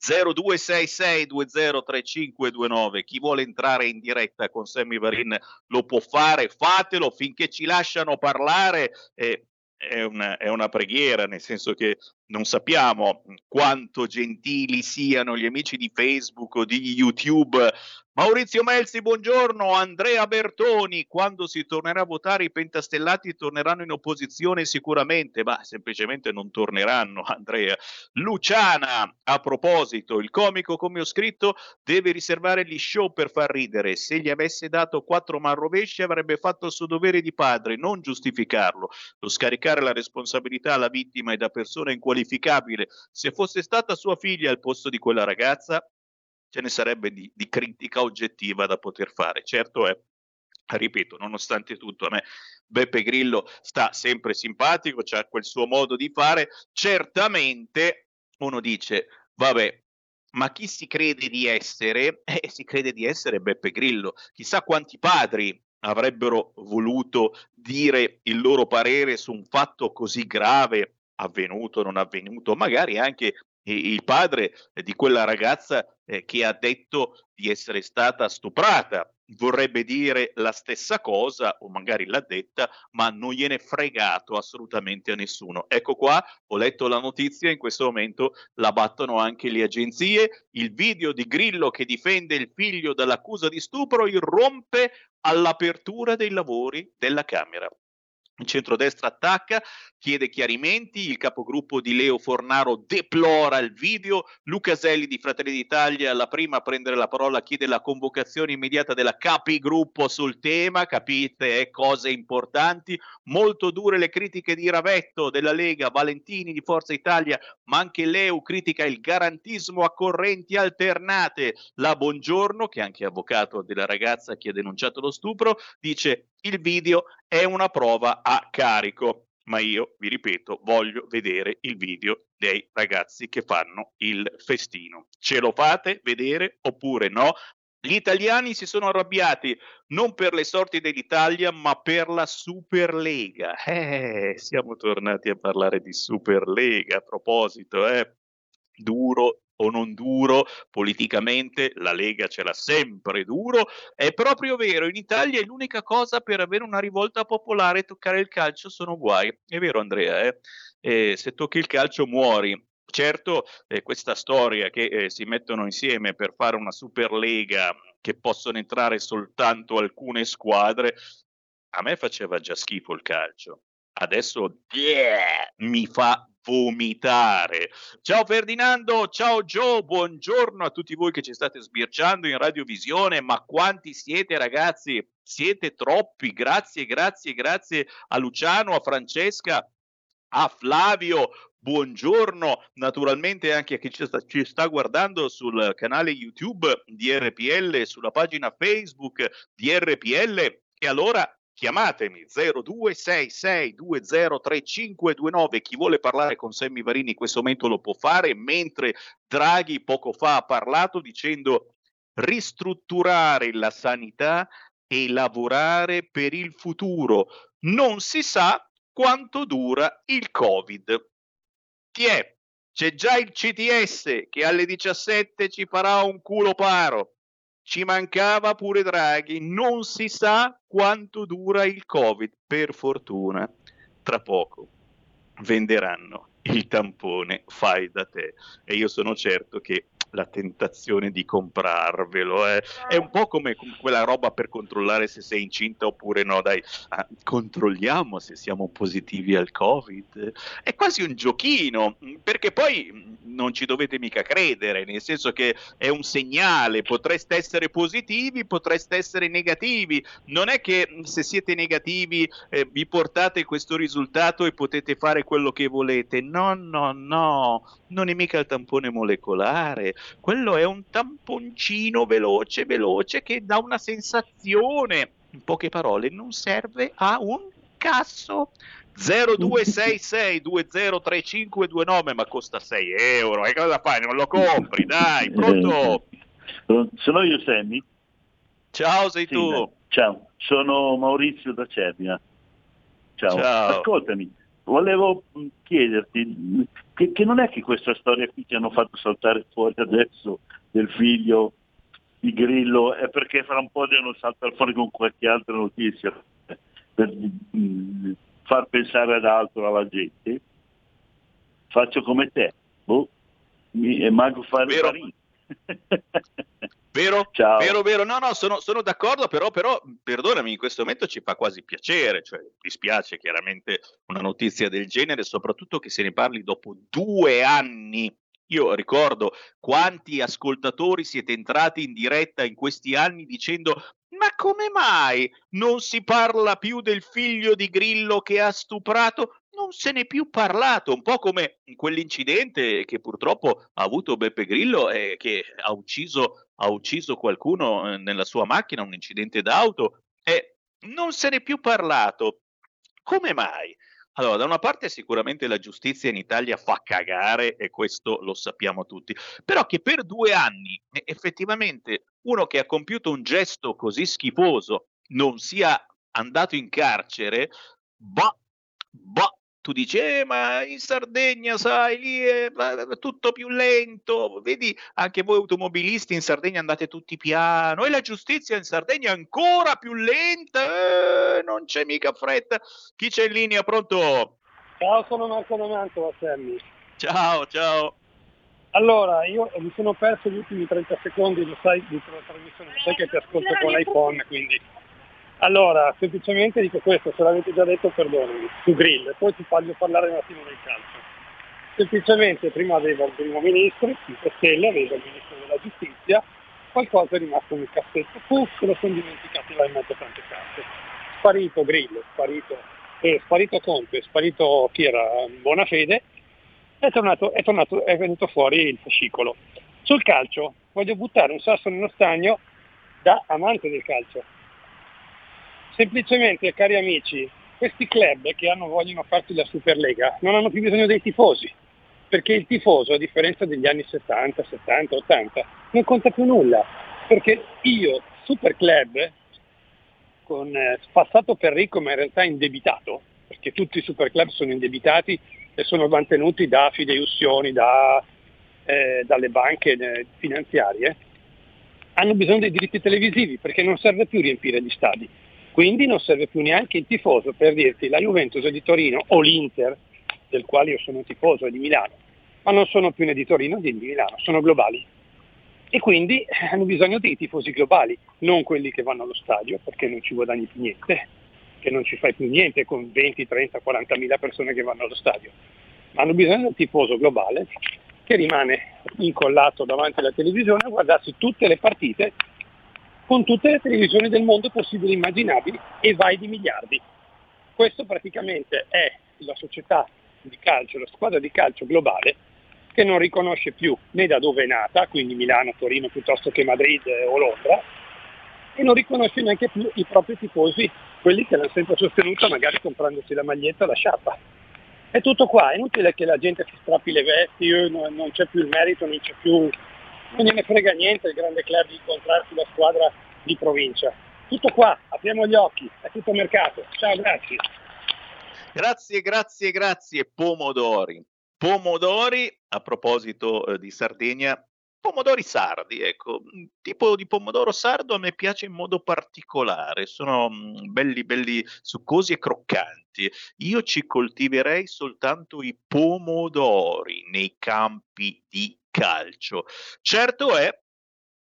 0266203529 chi vuole entrare in diretta con Sammy Varin lo può fare, fatelo finché ci lasciano parlare. Eh, è una, è una preghiera, nel senso che non sappiamo quanto gentili siano gli amici di Facebook o di YouTube. Maurizio Melzi, buongiorno. Andrea Bertoni, quando si tornerà a votare i pentastellati torneranno in opposizione sicuramente, ma semplicemente non torneranno, Andrea. Luciana, a proposito, il comico, come ho scritto, deve riservare gli show per far ridere. Se gli avesse dato quattro marrovesci avrebbe fatto il suo dovere di padre, non giustificarlo. Lo scaricare la responsabilità alla vittima e da persona inqualificabile. Se fosse stata sua figlia al posto di quella ragazza, ce ne sarebbe di, di critica oggettiva da poter fare. Certo è ripeto, nonostante tutto, a me Beppe Grillo sta sempre simpatico, c'ha quel suo modo di fare. Certamente uno dice, vabbè, ma chi si crede di essere? Eh, si crede di essere Beppe Grillo. Chissà quanti padri avrebbero voluto dire il loro parere su un fatto così grave, avvenuto, non avvenuto, magari anche il padre di quella ragazza eh, che ha detto di essere stata stuprata. Vorrebbe dire la stessa cosa, o magari l'ha detta, ma non gliene fregato assolutamente a nessuno. Ecco qua, ho letto la notizia, in questo momento la battono anche le agenzie. Il video di Grillo che difende il figlio dall'accusa di stupro irrompe all'apertura dei lavori della Camera. Il centrodestra attacca, chiede chiarimenti, il capogruppo di Leo Fornaro deplora il video, Lucaselli di Fratelli d'Italia, la prima a prendere la parola, chiede la convocazione immediata della capigruppo sul tema, capite, eh, cose importanti, molto dure le critiche di Ravetto della Lega, Valentini di Forza Italia, ma anche Leo critica il garantismo a correnti alternate, la Buongiorno, che è anche avvocato della ragazza che ha denunciato lo stupro, dice il video è una prova a carico. Ma io, vi ripeto, voglio vedere il video dei ragazzi che fanno il festino. Ce lo fate vedere oppure no? Gli italiani si sono arrabbiati non per le sorti dell'Italia, ma per la Superlega. Eh, siamo tornati a parlare di Superlega a proposito, eh. Duro o non duro politicamente, la Lega ce l'ha sempre duro, è proprio vero, in Italia è l'unica cosa per avere una rivolta popolare toccare il calcio sono guai, è vero Andrea, eh? Eh, se tocchi il calcio muori, Certo, eh, questa storia che eh, si mettono insieme per fare una Superlega che possono entrare soltanto alcune squadre, a me faceva già schifo il calcio. Adesso yeah, mi fa vomitare. Ciao Ferdinando, ciao Joe, buongiorno a tutti voi che ci state sbirciando in radiovisione, ma quanti siete ragazzi? Siete troppi, grazie, grazie, grazie a Luciano, a Francesca, a Flavio, buongiorno naturalmente anche a chi ci sta, ci sta, guardando sul canale YouTube di RPL, sulla pagina Facebook di RPL. E allora chiamatemi 0266203529 chi vuole parlare con Sammy Varini in questo momento lo può fare mentre Draghi poco fa ha parlato dicendo ristrutturare la sanità e lavorare per il futuro. Non si sa quanto dura il covid. Chi è? C'è già il CTS che alle 17 ci farà un culo paro ci mancava pure Draghi, non si sa quanto dura il Covid, per fortuna, tra poco venderanno il tampone fai da te. E io sono certo che la tentazione di comprarvelo. Eh. È un po' come quella roba per controllare se sei incinta oppure no. Dai, ah, controlliamo se siamo positivi al Covid. È quasi un giochino, perché poi non ci dovete mica credere, nel senso che è un segnale. Potreste essere positivi, potreste essere negativi. Non è che se siete negativi eh, vi portate questo risultato e potete fare quello che volete. No, no, no non è mica il tampone molecolare, quello è un tamponcino veloce, veloce che dà una sensazione. In poche parole, non serve a un cazzo. 0266203529 ma costa 6 euro e cosa fai? Non lo compri, dai, pronto? Eh, sono io Sammy? Ciao, sei sì, tu. Dai. Ciao, sono Maurizio da Cervia. Ciao. Ciao. Ascoltami, volevo chiederti che, che, non è che questa storia qui che hanno fatto saltare fuori adesso del figlio di Grillo è perché fra un po' devono saltare fuori con qualche altra notizia per mh, far pensare ad altro alla gente faccio come te. Boh, mi, è mago fare Vero. Vero? Ciao. Vero, vero, no, no, sono, sono d'accordo, però, però, perdonami, in questo momento ci fa quasi piacere, cioè dispiace chiaramente una notizia del genere, soprattutto che se ne parli dopo due anni. Io ricordo quanti ascoltatori siete entrati in diretta in questi anni dicendo ma come mai non si parla più del figlio di Grillo che ha stuprato? Non se n'è più parlato, un po' come in quell'incidente che purtroppo ha avuto Beppe Grillo e che ha ucciso, ha ucciso qualcuno eh, nella sua macchina, un incidente d'auto, e non se n'è più parlato. Come mai? Allora, da una parte sicuramente la giustizia in Italia fa cagare e questo lo sappiamo tutti, però che per due anni effettivamente uno che ha compiuto un gesto così schifoso non sia andato in carcere, bah, bah, tu dici, eh, ma in Sardegna, sai, lì è tutto più lento, vedi anche voi automobilisti in Sardegna andate tutti piano e la giustizia in Sardegna è ancora più lenta, eh, non c'è mica fretta. Chi c'è in linea, pronto? Ciao, sono Marco D'Amanto, Sammy. Ciao, ciao. Allora, io mi sono perso gli ultimi 30 secondi, lo sai, di la trasmissione, lo sai che ti ascolto con l'iPhone, quindi... Allora, semplicemente dico questo, se l'avete già detto perdonami, su Grill, poi ti voglio parlare un attimo del calcio. Semplicemente prima aveva il primo ministro, 5 Stelle, aveva il ministro della giustizia, qualcosa è rimasto nel cassetto, puff, se lo sono dimenticati là in mezzo a tante carte. Sparito Grillo, sparito, eh, sparito Conte, sparito chi era Bonafede, è tornato, è tornato, è venuto fuori il fascicolo. Sul calcio voglio buttare un sasso nello stagno da amante del calcio. Semplicemente, cari amici, questi club che hanno, vogliono farsi la Superlega non hanno più bisogno dei tifosi, perché il tifoso, a differenza degli anni 70, 70, 80, non conta più nulla, perché io, super club, con eh, passato per ricco ma in realtà indebitato, perché tutti i super club sono indebitati e sono mantenuti da fideiussioni, da, eh, dalle banche eh, finanziarie, hanno bisogno dei diritti televisivi perché non serve più riempire gli stadi. Quindi non serve più neanche il tifoso per dirti la Juventus di Torino o l'Inter, del quale io sono tifoso, è di Milano, ma non sono più né di Torino né di Milano, sono globali. E quindi eh, hanno bisogno dei tifosi globali, non quelli che vanno allo stadio perché non ci guadagni più niente, che non ci fai più niente con 20, 30, 40 mila persone che vanno allo stadio. Ma hanno bisogno del tifoso globale che rimane incollato davanti alla televisione a guardarsi tutte le partite con tutte le televisioni del mondo possibili e immaginabili e vai di miliardi. Questo praticamente è la società di calcio, la squadra di calcio globale che non riconosce più né da dove è nata, quindi Milano, Torino piuttosto che Madrid o Londra, e non riconosce neanche più i propri tifosi, quelli che l'hanno sempre sostenuta magari comprandosi la maglietta o la sciarpa. È tutto qua, è inutile che la gente si strappi le vesti, eh, non c'è più il merito, non c'è più non gliene frega niente il grande club di incontrarsi la squadra di provincia. Tutto qua, apriamo gli occhi, è tutto mercato. Ciao, grazie. Grazie, grazie, grazie. Pomodori. Pomodori, a proposito eh, di Sardegna, pomodori sardi, ecco, un tipo di pomodoro sardo a me piace in modo particolare, sono mm, belli, belli succosi e croccanti. Io ci coltiverei soltanto i pomodori nei campi di calcio. Certo è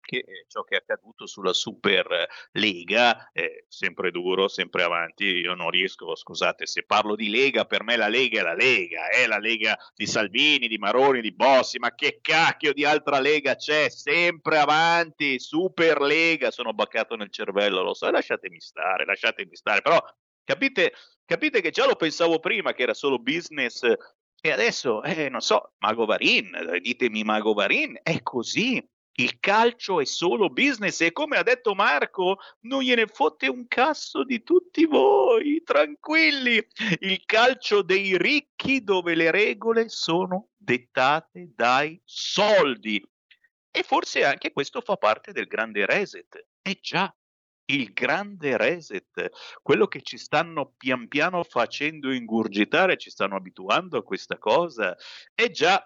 che eh, ciò che è accaduto sulla Super Lega è sempre duro, sempre avanti. Io non riesco, scusate, se parlo di Lega, per me la Lega è la Lega, è la Lega di Salvini, di Maroni, di Bossi, ma che cacchio di altra Lega c'è? Sempre avanti, Super Lega, sono baccato nel cervello, lo so, lasciatemi stare, lasciatemi stare, però capite, capite che già lo pensavo prima che era solo business e adesso, eh, non so, Mago Varin, ditemi Mago Varin, è così. Il calcio è solo business e come ha detto Marco, non gliene fotte un cazzo di tutti voi, tranquilli. Il calcio dei ricchi dove le regole sono dettate dai soldi. E forse anche questo fa parte del grande reset. Eh già, il grande reset, quello che ci stanno pian piano facendo ingurgitare, ci stanno abituando a questa cosa. Eh già,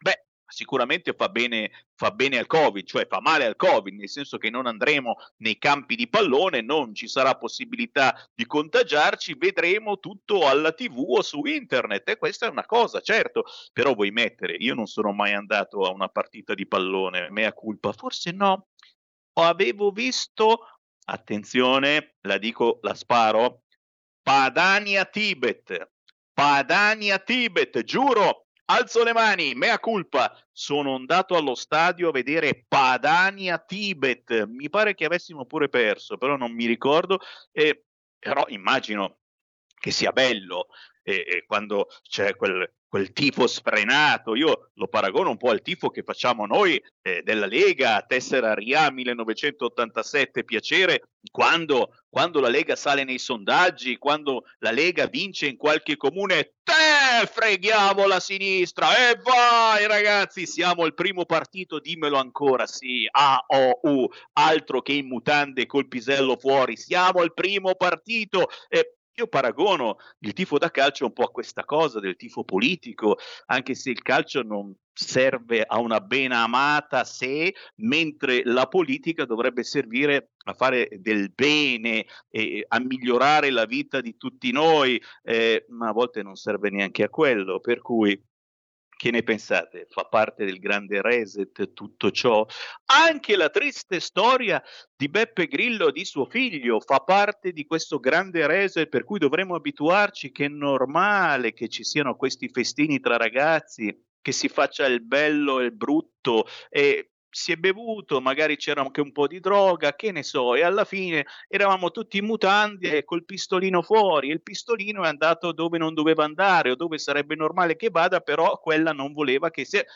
beh, sicuramente fa bene, fa bene al Covid, cioè fa male al Covid, nel senso che non andremo nei campi di pallone, non ci sarà possibilità di contagiarci, vedremo tutto alla TV o su internet e questa è una cosa, certo, però vuoi mettere, io non sono mai andato a una partita di pallone, mea culpa, forse no, avevo visto, attenzione, la dico, la sparo, Padania Tibet, Padania Tibet, giuro, Alzo le mani, mea culpa. Sono andato allo stadio a vedere Padania Tibet. Mi pare che avessimo pure perso, però non mi ricordo. Eh, però immagino che sia bello eh, quando c'è quel, quel tifo sfrenato. Io lo paragono un po' al tifo che facciamo noi eh, della Lega, Tessera Ria 1987, piacere quando, quando, la Lega sale nei sondaggi, quando la Lega vince in qualche comune, te freghiamo la sinistra e vai ragazzi, siamo il primo partito, dimmelo ancora, sì, U, altro che in mutande col pisello fuori, siamo il primo partito. Eh, io paragono il tifo da calcio un po' a questa cosa del tifo politico, anche se il calcio non serve a una ben amata sé, mentre la politica dovrebbe servire a fare del bene e a migliorare la vita di tutti noi, eh, ma a volte non serve neanche a quello, per cui che ne pensate? Fa parte del grande reset tutto ciò? Anche la triste storia di Beppe Grillo e di suo figlio fa parte di questo grande reset per cui dovremmo abituarci che è normale che ci siano questi festini tra ragazzi, che si faccia il bello e il brutto e si è bevuto, magari c'era anche un po' di droga, che ne so, e alla fine eravamo tutti in mutande col pistolino fuori e il pistolino è andato dove non doveva andare o dove sarebbe normale che vada, però quella non voleva che sia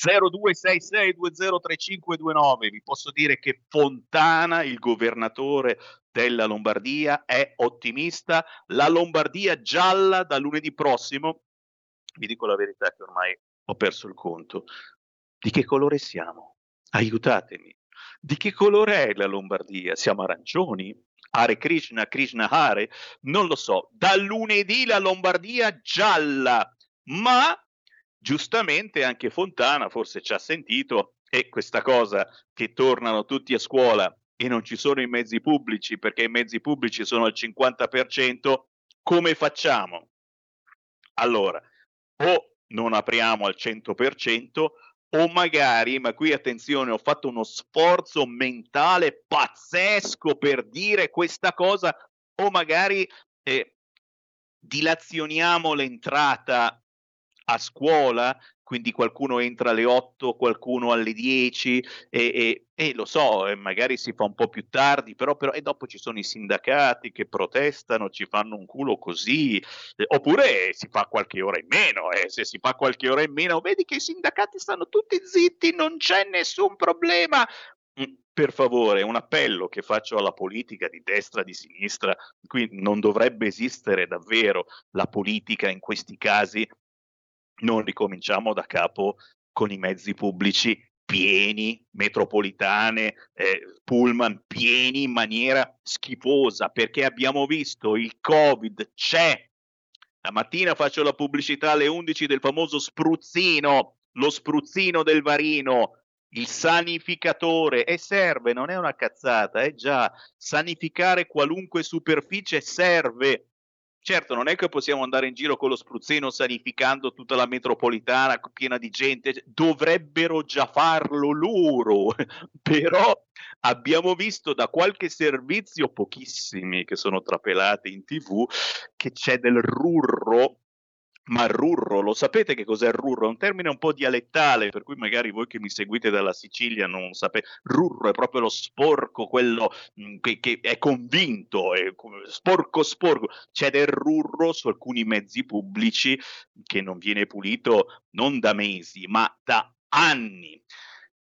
0266203529 vi posso dire che Fontana, il governatore della Lombardia, è ottimista. La Lombardia gialla da lunedì prossimo. Vi dico la verità che ormai ho perso il conto. Di che colore siamo? Aiutatemi. Di che colore è la Lombardia? Siamo arancioni? Hare Krishna, Krishna Hare? Non lo so. Da lunedì la Lombardia gialla, ma giustamente anche Fontana forse ci ha sentito e questa cosa che tornano tutti a scuola e non ci sono i mezzi pubblici perché i mezzi pubblici sono al 50%, come facciamo? Allora, o non apriamo al 100% o magari, ma qui attenzione, ho fatto uno sforzo mentale pazzesco per dire questa cosa, o magari eh, dilazioniamo l'entrata a scuola quindi qualcuno entra alle 8, qualcuno alle 10 e, e, e lo so, e magari si fa un po' più tardi, però, però e dopo ci sono i sindacati che protestano, ci fanno un culo così, eh, oppure si fa qualche ora in meno, e eh, se si fa qualche ora in meno, vedi che i sindacati stanno tutti zitti, non c'è nessun problema, mm, per favore, un appello che faccio alla politica di destra, di sinistra, qui non dovrebbe esistere davvero la politica in questi casi non ricominciamo da capo con i mezzi pubblici pieni, metropolitane, eh, pullman pieni in maniera schifosa, perché abbiamo visto il Covid c'è. La mattina faccio la pubblicità alle 11 del famoso spruzzino, lo spruzzino del varino, il sanificatore e serve, non è una cazzata, è già sanificare qualunque superficie serve Certo, non è che possiamo andare in giro con lo spruzzino sanificando tutta la metropolitana piena di gente, dovrebbero già farlo loro, però abbiamo visto da qualche servizio, pochissimi che sono trapelati in tv, che c'è del rurro ma rurro, lo sapete che cos'è rurro? È un termine un po' dialettale, per cui magari voi che mi seguite dalla Sicilia non sapete. Rurro è proprio lo sporco, quello che, che è convinto, è sporco sporco. C'è del rurro su alcuni mezzi pubblici che non viene pulito non da mesi, ma da anni.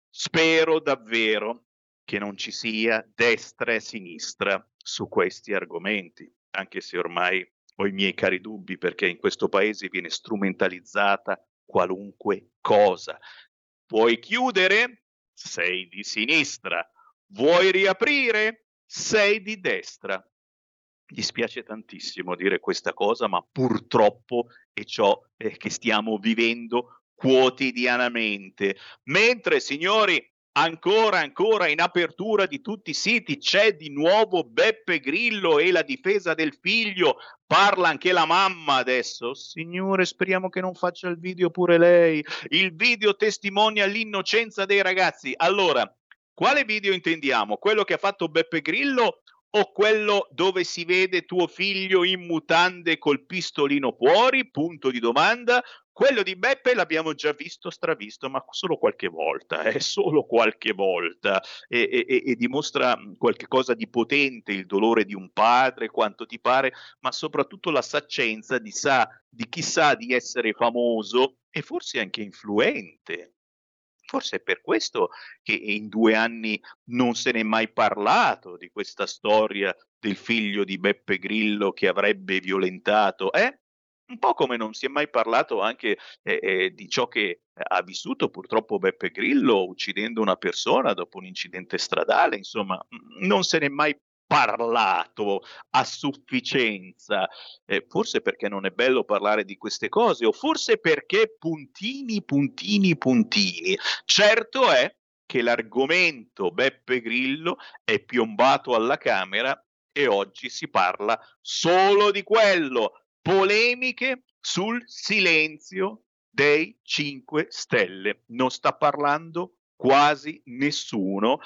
Spero davvero che non ci sia destra e sinistra su questi argomenti, anche se ormai ho i miei cari dubbi perché in questo paese viene strumentalizzata qualunque cosa. Vuoi chiudere? Sei di sinistra. Vuoi riaprire? Sei di destra. gli spiace tantissimo dire questa cosa, ma purtroppo è ciò eh, che stiamo vivendo quotidianamente. Mentre, signori, ancora, ancora in apertura di tutti i siti c'è di nuovo Beppe Grillo e la difesa del figlio. Parla anche la mamma adesso. Signore, speriamo che non faccia il video pure lei. Il video testimonia l'innocenza dei ragazzi. Allora, quale video intendiamo? Quello che ha fatto Beppe Grillo o quello dove si vede tuo figlio in mutande col pistolino fuori? Punto di domanda. Quello di Beppe l'abbiamo già visto, stravisto, ma solo qualche volta, eh, solo qualche volta, e, e, e dimostra qualche cosa di potente, il dolore di un padre, quanto ti pare, ma soprattutto la saccenza di, sa, di chi sa di essere famoso e forse anche influente. Forse è per questo che in due anni non se n'è mai parlato di questa storia del figlio di Beppe Grillo che avrebbe violentato, eh? Un po' come non si è mai parlato anche eh, eh, di ciò che ha vissuto purtroppo Beppe Grillo uccidendo una persona dopo un incidente stradale, insomma, non se n'è mai parlato a sufficienza, eh, forse perché non è bello parlare di queste cose o forse perché puntini, puntini, puntini. Certo è che l'argomento Beppe Grillo è piombato alla Camera e oggi si parla solo di quello, polemiche sul silenzio dei 5 Stelle. Non sta parlando quasi nessuno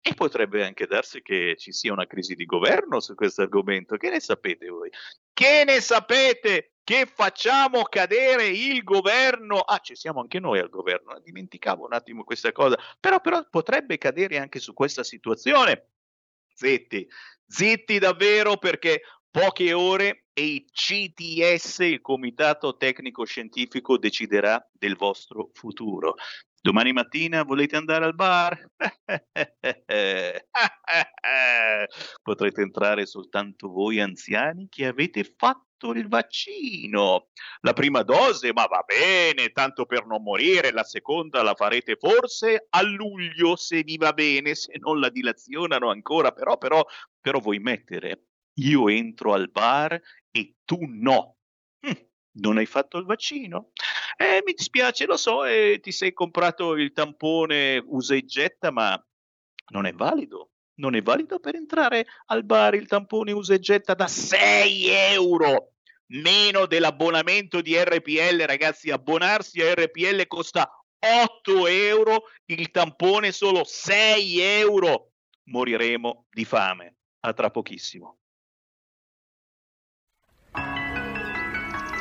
e potrebbe anche darsi che ci sia una crisi di governo su questo argomento. Che ne sapete voi? Che ne sapete? Che facciamo cadere il governo? Ah, ci siamo anche noi al governo, dimenticavo un attimo questa cosa, però, però potrebbe cadere anche su questa situazione. Zitti, zitti davvero perché poche ore e il CTS, il Comitato Tecnico Scientifico, deciderà del vostro futuro. Domani mattina volete andare al bar? Potrete entrare soltanto voi anziani che avete fatto il vaccino. La prima dose, ma va bene, tanto per non morire, la seconda la farete forse a luglio, se vi va bene, se non la dilazionano ancora, però, però, però vuoi mettere io entro al bar e tu no. Hm, non hai fatto il vaccino? Eh, mi dispiace, lo so, eh, ti sei comprato il tampone usa e getta, ma non è valido. Non è valido per entrare al bar il tampone usa e getta da 6 euro. Meno dell'abbonamento di RPL, ragazzi. Abbonarsi a RPL costa 8 euro, il tampone solo 6 euro. Moriremo di fame. A tra pochissimo.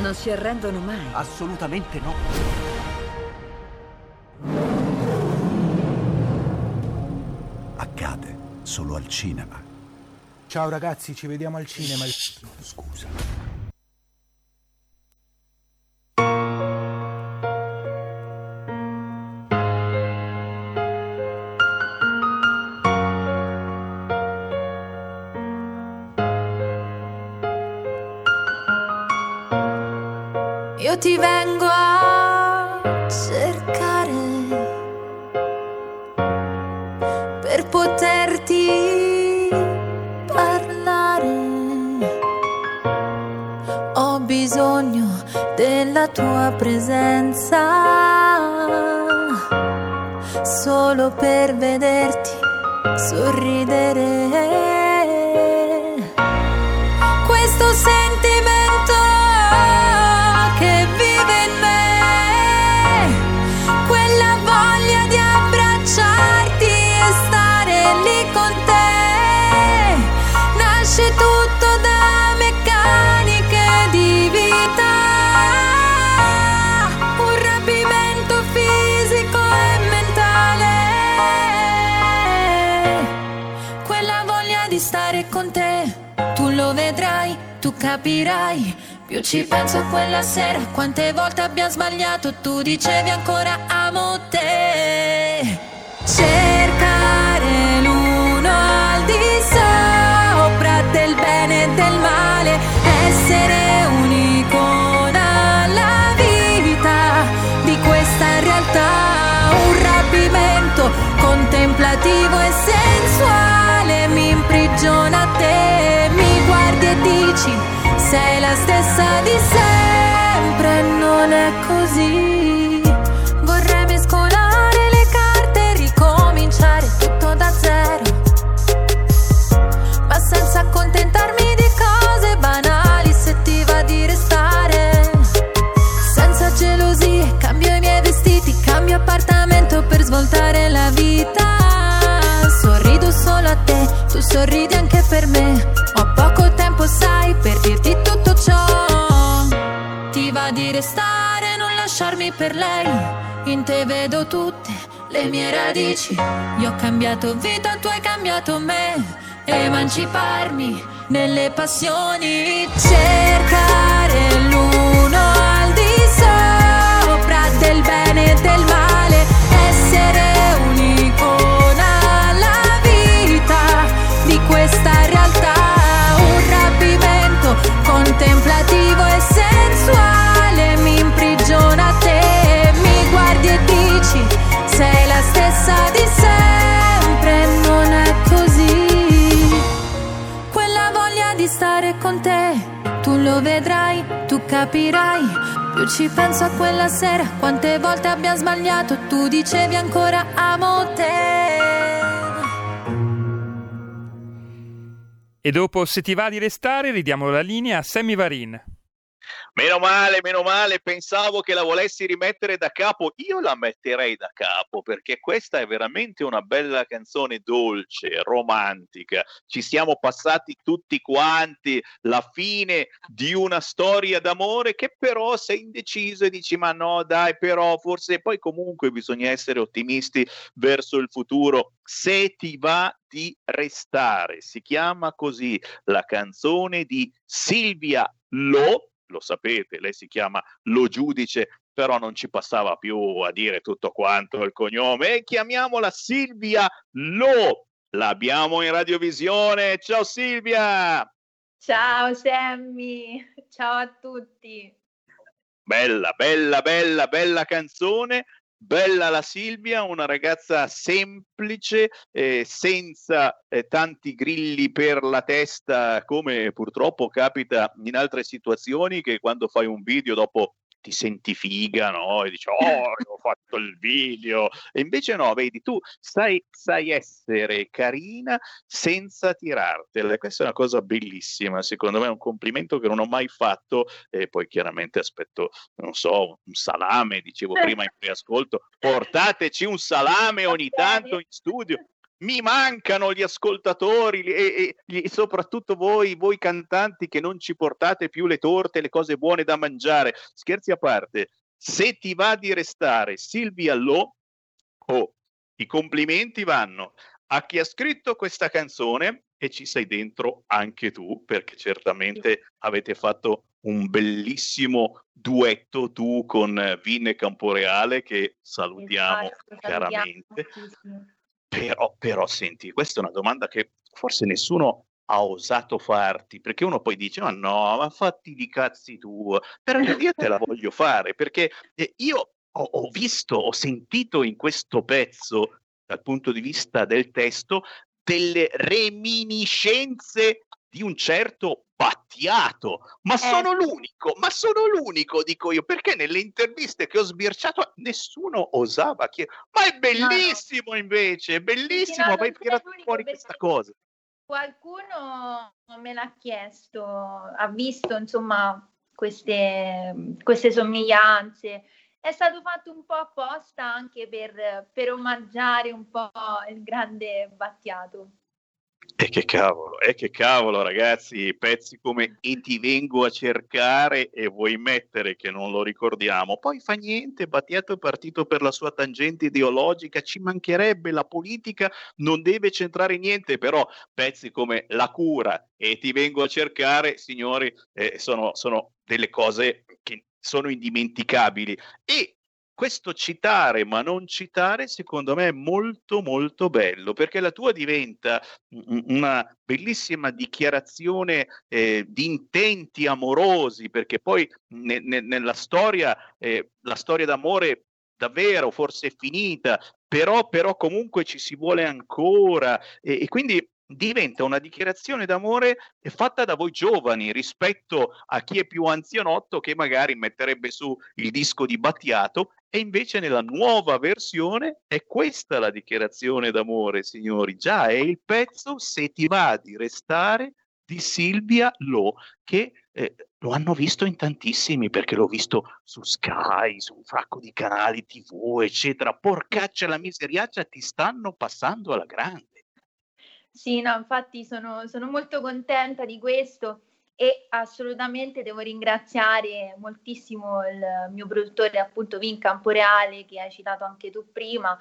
Non si arrendono mai. Assolutamente no. Accade solo al cinema. Ciao ragazzi, ci vediamo al cinema. Scusa. Io ti vengo a cercare per poterti parlare. Ho bisogno della tua presenza solo per vederti sorridere. Capirai. Più ci penso quella sera, quante volte abbiamo sbagliato, tu dicevi ancora amo te. Cercare l'uno al di sopra del bene e del male, essere un'icona alla vita di questa realtà, un rapimento contemplativo e sensuale, mi imprigiona a te, e dici sei la stessa di sempre, non è così. Vorrei mescolare le carte ricominciare tutto da zero. Ma senza accontentarmi di cose banali se ti va di restare. Senza gelosie, cambio i miei vestiti, cambio appartamento per svoltare la vita. Sorrido solo a te, tu sorridi anche per me. Restare, non lasciarmi per lei. In te vedo tutte le mie radici. Io ho cambiato vita, tu hai cambiato me. Emanciparmi nelle passioni. Cercare l'uno al di sopra del bene e del male. Essere un'icona alla vita di questa realtà. Un rapimento contemplativo e sensuale. Stessa di sempre, non è così. Quella voglia di stare con te, tu lo vedrai, tu capirai. Più ci penso a quella sera, quante volte abbiamo sbagliato, tu dicevi ancora amo te. E dopo Se ti va di restare, ridiamo la linea a Sammy Varin. Meno male, meno male, pensavo che la volessi rimettere da capo. Io la metterei da capo perché questa è veramente una bella canzone dolce, romantica. Ci siamo passati tutti quanti la fine di una storia d'amore che però sei indeciso e dici ma no, dai, però forse poi comunque bisogna essere ottimisti verso il futuro. Se ti va di restare, si chiama così la canzone di Silvia Lo lo sapete, lei si chiama Lo Giudice, però non ci passava più a dire tutto quanto il cognome e chiamiamola Silvia Lo. L'abbiamo in radiovisione. Ciao Silvia! Ciao Sammy, ciao a tutti. Bella, bella, bella, bella canzone. Bella la Silvia, una ragazza semplice, eh, senza eh, tanti grilli per la testa, come purtroppo capita in altre situazioni, che quando fai un video dopo ti senti figa, no? E dici, oh, ho fatto il video. E invece no, vedi, tu sai, sai essere carina senza tirartela. Questa è una cosa bellissima, secondo me è un complimento che non ho mai fatto. E poi chiaramente aspetto, non so, un salame, dicevo prima in preascolto, portateci un salame ogni tanto in studio mi mancano gli ascoltatori e, e, e, soprattutto voi, voi cantanti che non ci portate più le torte, le cose buone da mangiare. Scherzi a parte, se ti va di restare Silvia Lo, oh, i complimenti vanno a chi ha scritto questa canzone e ci sei dentro anche tu, perché certamente avete fatto un bellissimo duetto tu con Vinne Camporeale che salutiamo esatto, chiaramente. Salutiamo. Però, però, senti, questa è una domanda che forse nessuno ha osato farti, perché uno poi dice, ma no, ma fatti di cazzi tu, però io te la voglio fare, perché eh, io ho, ho visto, ho sentito in questo pezzo, dal punto di vista del testo, delle reminiscenze di un certo Battiato, ma eh. sono l'unico, ma sono l'unico, dico io, perché nelle interviste che ho sbirciato nessuno osava chiedere, ma è bellissimo no, no. invece, è bellissimo, no, vai tirato fuori questa cosa. Qualcuno me l'ha chiesto, ha visto insomma queste, queste somiglianze, è stato fatto un po' apposta anche per, per omaggiare un po' il grande Battiato. E che cavolo, e che cavolo ragazzi, pezzi come E ti vengo a cercare e vuoi mettere che non lo ricordiamo, poi fa niente, Battiato è partito per la sua tangente ideologica, ci mancherebbe, la politica non deve centrare niente, però pezzi come La cura e Ti vengo a cercare, signori, eh, sono, sono delle cose che sono indimenticabili. E questo citare ma non citare secondo me è molto molto bello perché la tua diventa una bellissima dichiarazione eh, di intenti amorosi perché poi ne, ne, nella storia eh, la storia d'amore davvero forse è finita però, però comunque ci si vuole ancora e, e quindi diventa una dichiarazione d'amore fatta da voi giovani rispetto a chi è più anzianotto che magari metterebbe su il disco di Battiato e invece nella nuova versione è questa la dichiarazione d'amore, signori. Già è il pezzo Se ti va di restare di Silvia Lo che eh, lo hanno visto in tantissimi perché l'ho visto su Sky, su un fracco di canali TV, eccetera. Porcaccia la miseriaccia, ti stanno passando alla grande. Sì, no, infatti sono, sono molto contenta di questo e assolutamente devo ringraziare moltissimo il mio produttore appunto Vin Camporeale che hai citato anche tu prima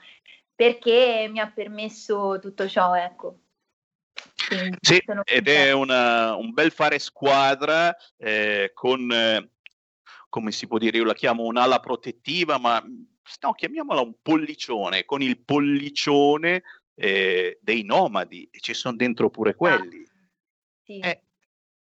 perché mi ha permesso tutto ciò, ecco. Quindi sì, ed è una, un bel fare squadra eh, con, eh, come si può dire, io la chiamo un'ala protettiva, ma no, chiamiamola un pollicione, con il pollicione eh, dei nomadi, e ci sono dentro pure ah, quelli. Ah, sì. eh,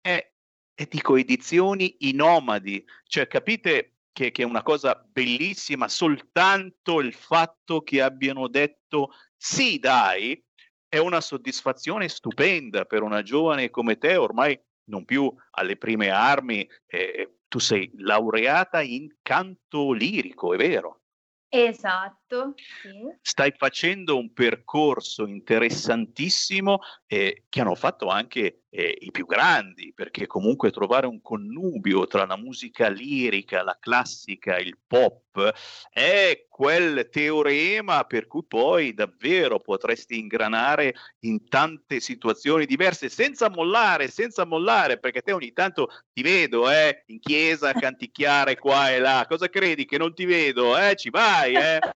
eh, e dico edizioni I Nomadi, cioè capite che, che, è una cosa bellissima soltanto il fatto che abbiano detto sì dai, è una soddisfazione stupenda per una giovane come te, ormai non più alle prime armi, eh, tu sei laureata in canto lirico, è vero? Esatto, sì. Stai facendo un percorso interessantissimo eh, che hanno fatto anche eh, i più grandi, perché comunque trovare un connubio tra la musica lirica, la classica, il pop, è quel teorema per cui poi davvero potresti ingranare in tante situazioni diverse senza mollare, senza mollare, perché te ogni tanto ti vedo eh, in chiesa a canticchiare qua e là, cosa credi che non ti vedo? Eh, ci vai, eh?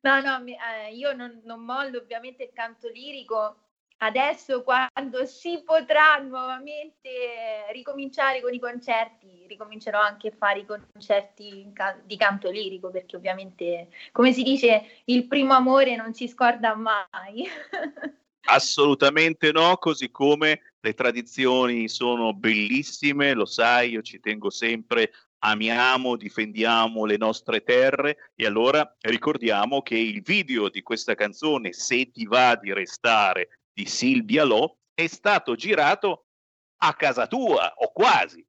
No, no, eh, io non, non mollo ovviamente il canto lirico, adesso quando si potrà nuovamente ricominciare con i concerti, ricomincerò anche a fare i concerti di canto lirico perché ovviamente, come si dice, il primo amore non si scorda mai. Assolutamente no, così come le tradizioni sono bellissime, lo sai, io ci tengo sempre amiamo, difendiamo le nostre terre e allora ricordiamo che il video di questa canzone Se ti va di restare di Silvia Lo è stato girato a casa tua o quasi.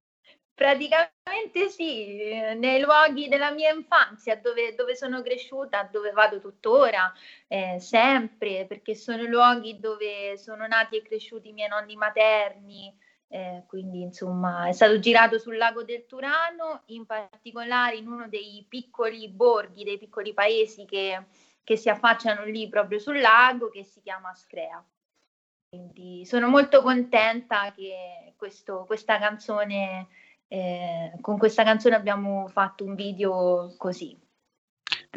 Praticamente sì, nei luoghi della mia infanzia, dove, dove sono cresciuta, dove vado tuttora, eh, sempre, perché sono luoghi dove sono nati e cresciuti i miei nonni materni, eh, quindi insomma è stato girato sul lago del Turano, in particolare in uno dei piccoli borghi, dei piccoli paesi che, che si affacciano lì proprio sul lago, che si chiama Screa. Quindi sono molto contenta che questo, questa canzone eh, con questa canzone abbiamo fatto un video così.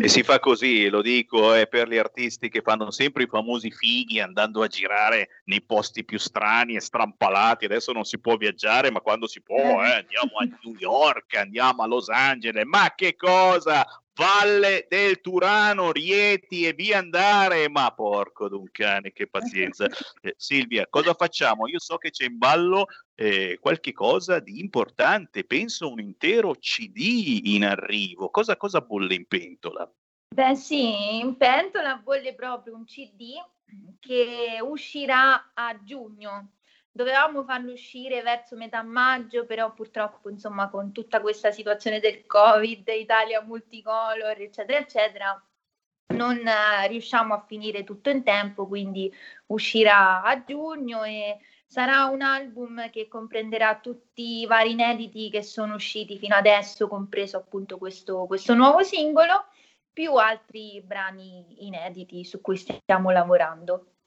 E si fa così, lo dico, è per gli artisti che fanno sempre i famosi fighi andando a girare nei posti più strani e strampalati. Adesso non si può viaggiare, ma quando si può, eh, andiamo a New York, andiamo a Los Angeles. Ma che cosa? Valle del Turano, Rieti e via andare. Ma porco d'un cane, che pazienza. Eh, Silvia, cosa facciamo? Io so che c'è in ballo eh, qualche cosa di importante, penso un intero CD in arrivo. Cosa, cosa bolle in pentola? Beh sì, in pentola bolle proprio un CD che uscirà a giugno dovevamo farlo uscire verso metà maggio, però purtroppo, insomma, con tutta questa situazione del Covid, Italia multicolor, eccetera, eccetera, non eh, riusciamo a finire tutto in tempo, quindi uscirà a giugno e sarà un album che comprenderà tutti i vari inediti che sono usciti fino adesso, compreso appunto questo, questo nuovo singolo, più altri brani inediti su cui stiamo lavorando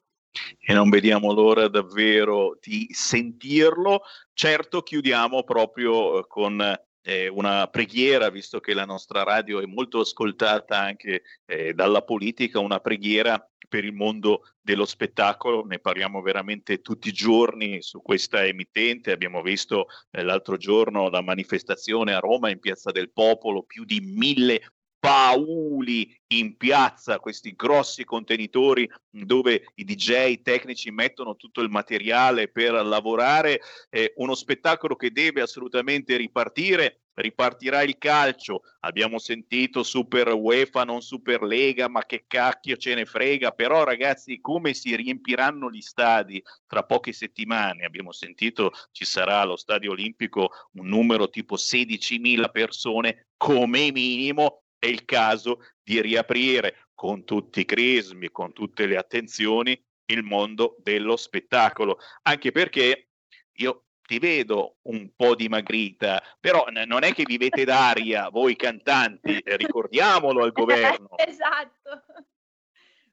e non vediamo l'ora davvero di sentirlo. Certo, chiudiamo proprio eh, con eh, una preghiera, visto che la nostra radio è molto ascoltata anche eh, dalla politica, una preghiera per il mondo dello spettacolo, ne parliamo veramente tutti i giorni su questa emittente, abbiamo visto eh, l'altro giorno la manifestazione a Roma in Piazza del Popolo, più di mille pauli in piazza, questi grossi contenitori dove i DJ tecnici mettono tutto il materiale per lavorare, eh, uno spettacolo che deve assolutamente ripartire. Ripartirà il calcio, abbiamo sentito Super UEFA, non Super Lega, ma che cacchio ce ne frega, però ragazzi come si riempiranno gli stadi tra poche settimane? Abbiamo sentito ci sarà allo Stadio Olimpico un numero tipo 16.000 persone come minimo è il caso di riaprire con tutti i crismi, con tutte le attenzioni, il mondo dello spettacolo, anche perché io ti vedo un po' dimagrita, però n- non è che vivete d'aria voi cantanti, eh, ricordiamolo al governo. esatto.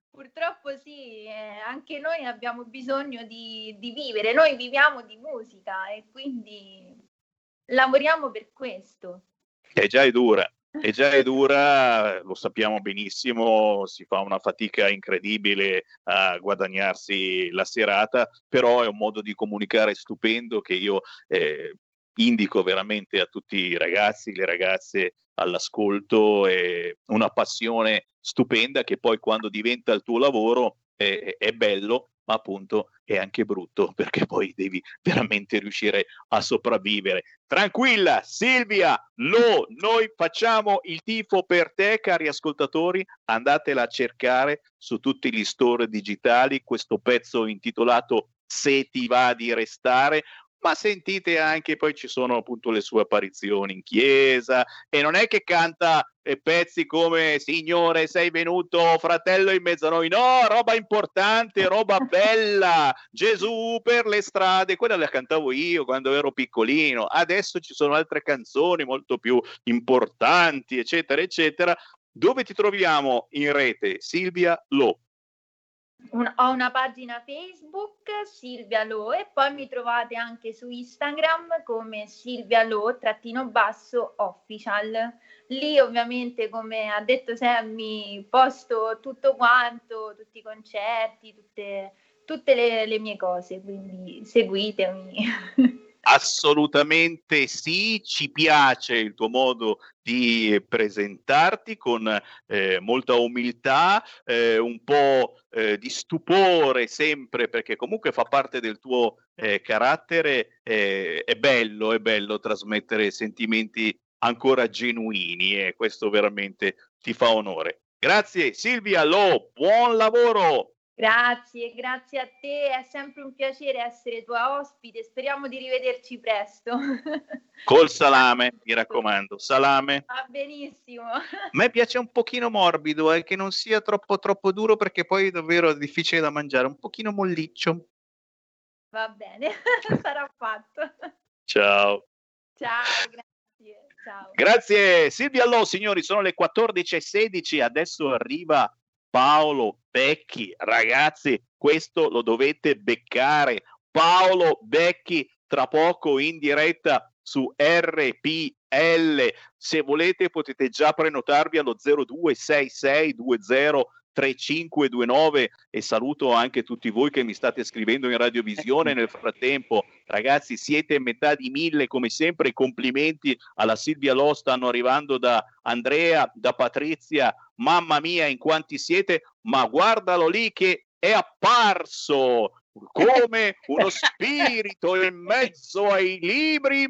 Purtroppo sì, eh, anche noi abbiamo bisogno di, di vivere, noi viviamo di musica e quindi lavoriamo per questo. È già è dura, e già è dura, lo sappiamo benissimo, si fa una fatica incredibile a guadagnarsi la serata, però è un modo di comunicare stupendo che io eh, indico veramente a tutti i ragazzi, le ragazze all'ascolto, è una passione stupenda che poi quando diventa il tuo lavoro è, è bello ma appunto è anche brutto perché poi devi veramente riuscire a sopravvivere. Tranquilla, Silvia, lo, noi facciamo il tifo per te, cari ascoltatori, andatela a cercare su tutti gli store digitali, questo pezzo intitolato Se ti va di restare, ma sentite anche poi ci sono appunto le sue apparizioni in chiesa e non è che canta eh, pezzi come Signore sei venuto fratello in mezzo a noi, no, roba importante, roba bella, Gesù per le strade, quella la cantavo io quando ero piccolino, adesso ci sono altre canzoni molto più importanti, eccetera, eccetera. Dove ti troviamo in rete? Silvia Lo. Un, ho una pagina Facebook, Silvia Lo, e poi mi trovate anche su Instagram come Silvia Lo, trattino basso, official. Lì ovviamente, come ha detto Sammy, posto tutto quanto, tutti i concerti, tutte, tutte le, le mie cose, quindi seguitemi. Assolutamente sì, ci piace il tuo modo di presentarti con eh, molta umiltà, eh, un po' eh, di stupore sempre perché comunque fa parte del tuo eh, carattere, eh, è bello, è bello trasmettere sentimenti ancora genuini e questo veramente ti fa onore. Grazie Silvia Lo, buon lavoro! Grazie, grazie a te, è sempre un piacere essere tua ospite, speriamo di rivederci presto. Col salame, mi raccomando, salame. Va benissimo. A me piace un pochino morbido, eh, che non sia troppo troppo duro perché poi è davvero difficile da mangiare, un pochino molliccio. Va bene, sarà fatto. Ciao. Ciao, grazie. Ciao. Grazie Silvia Allo, signori, sono le 14.16, adesso arriva Paolo Becchi, ragazzi, questo lo dovete beccare. Paolo Becchi tra poco in diretta su RPL. Se volete potete già prenotarvi allo 026620 3529 e saluto anche tutti voi che mi state scrivendo in radiovisione nel frattempo. Ragazzi, siete metà di mille come sempre. Complimenti alla Silvia Lo stanno arrivando da Andrea, da Patrizia. Mamma mia, in quanti siete, ma guardalo lì che è apparso come uno spirito in mezzo ai libri.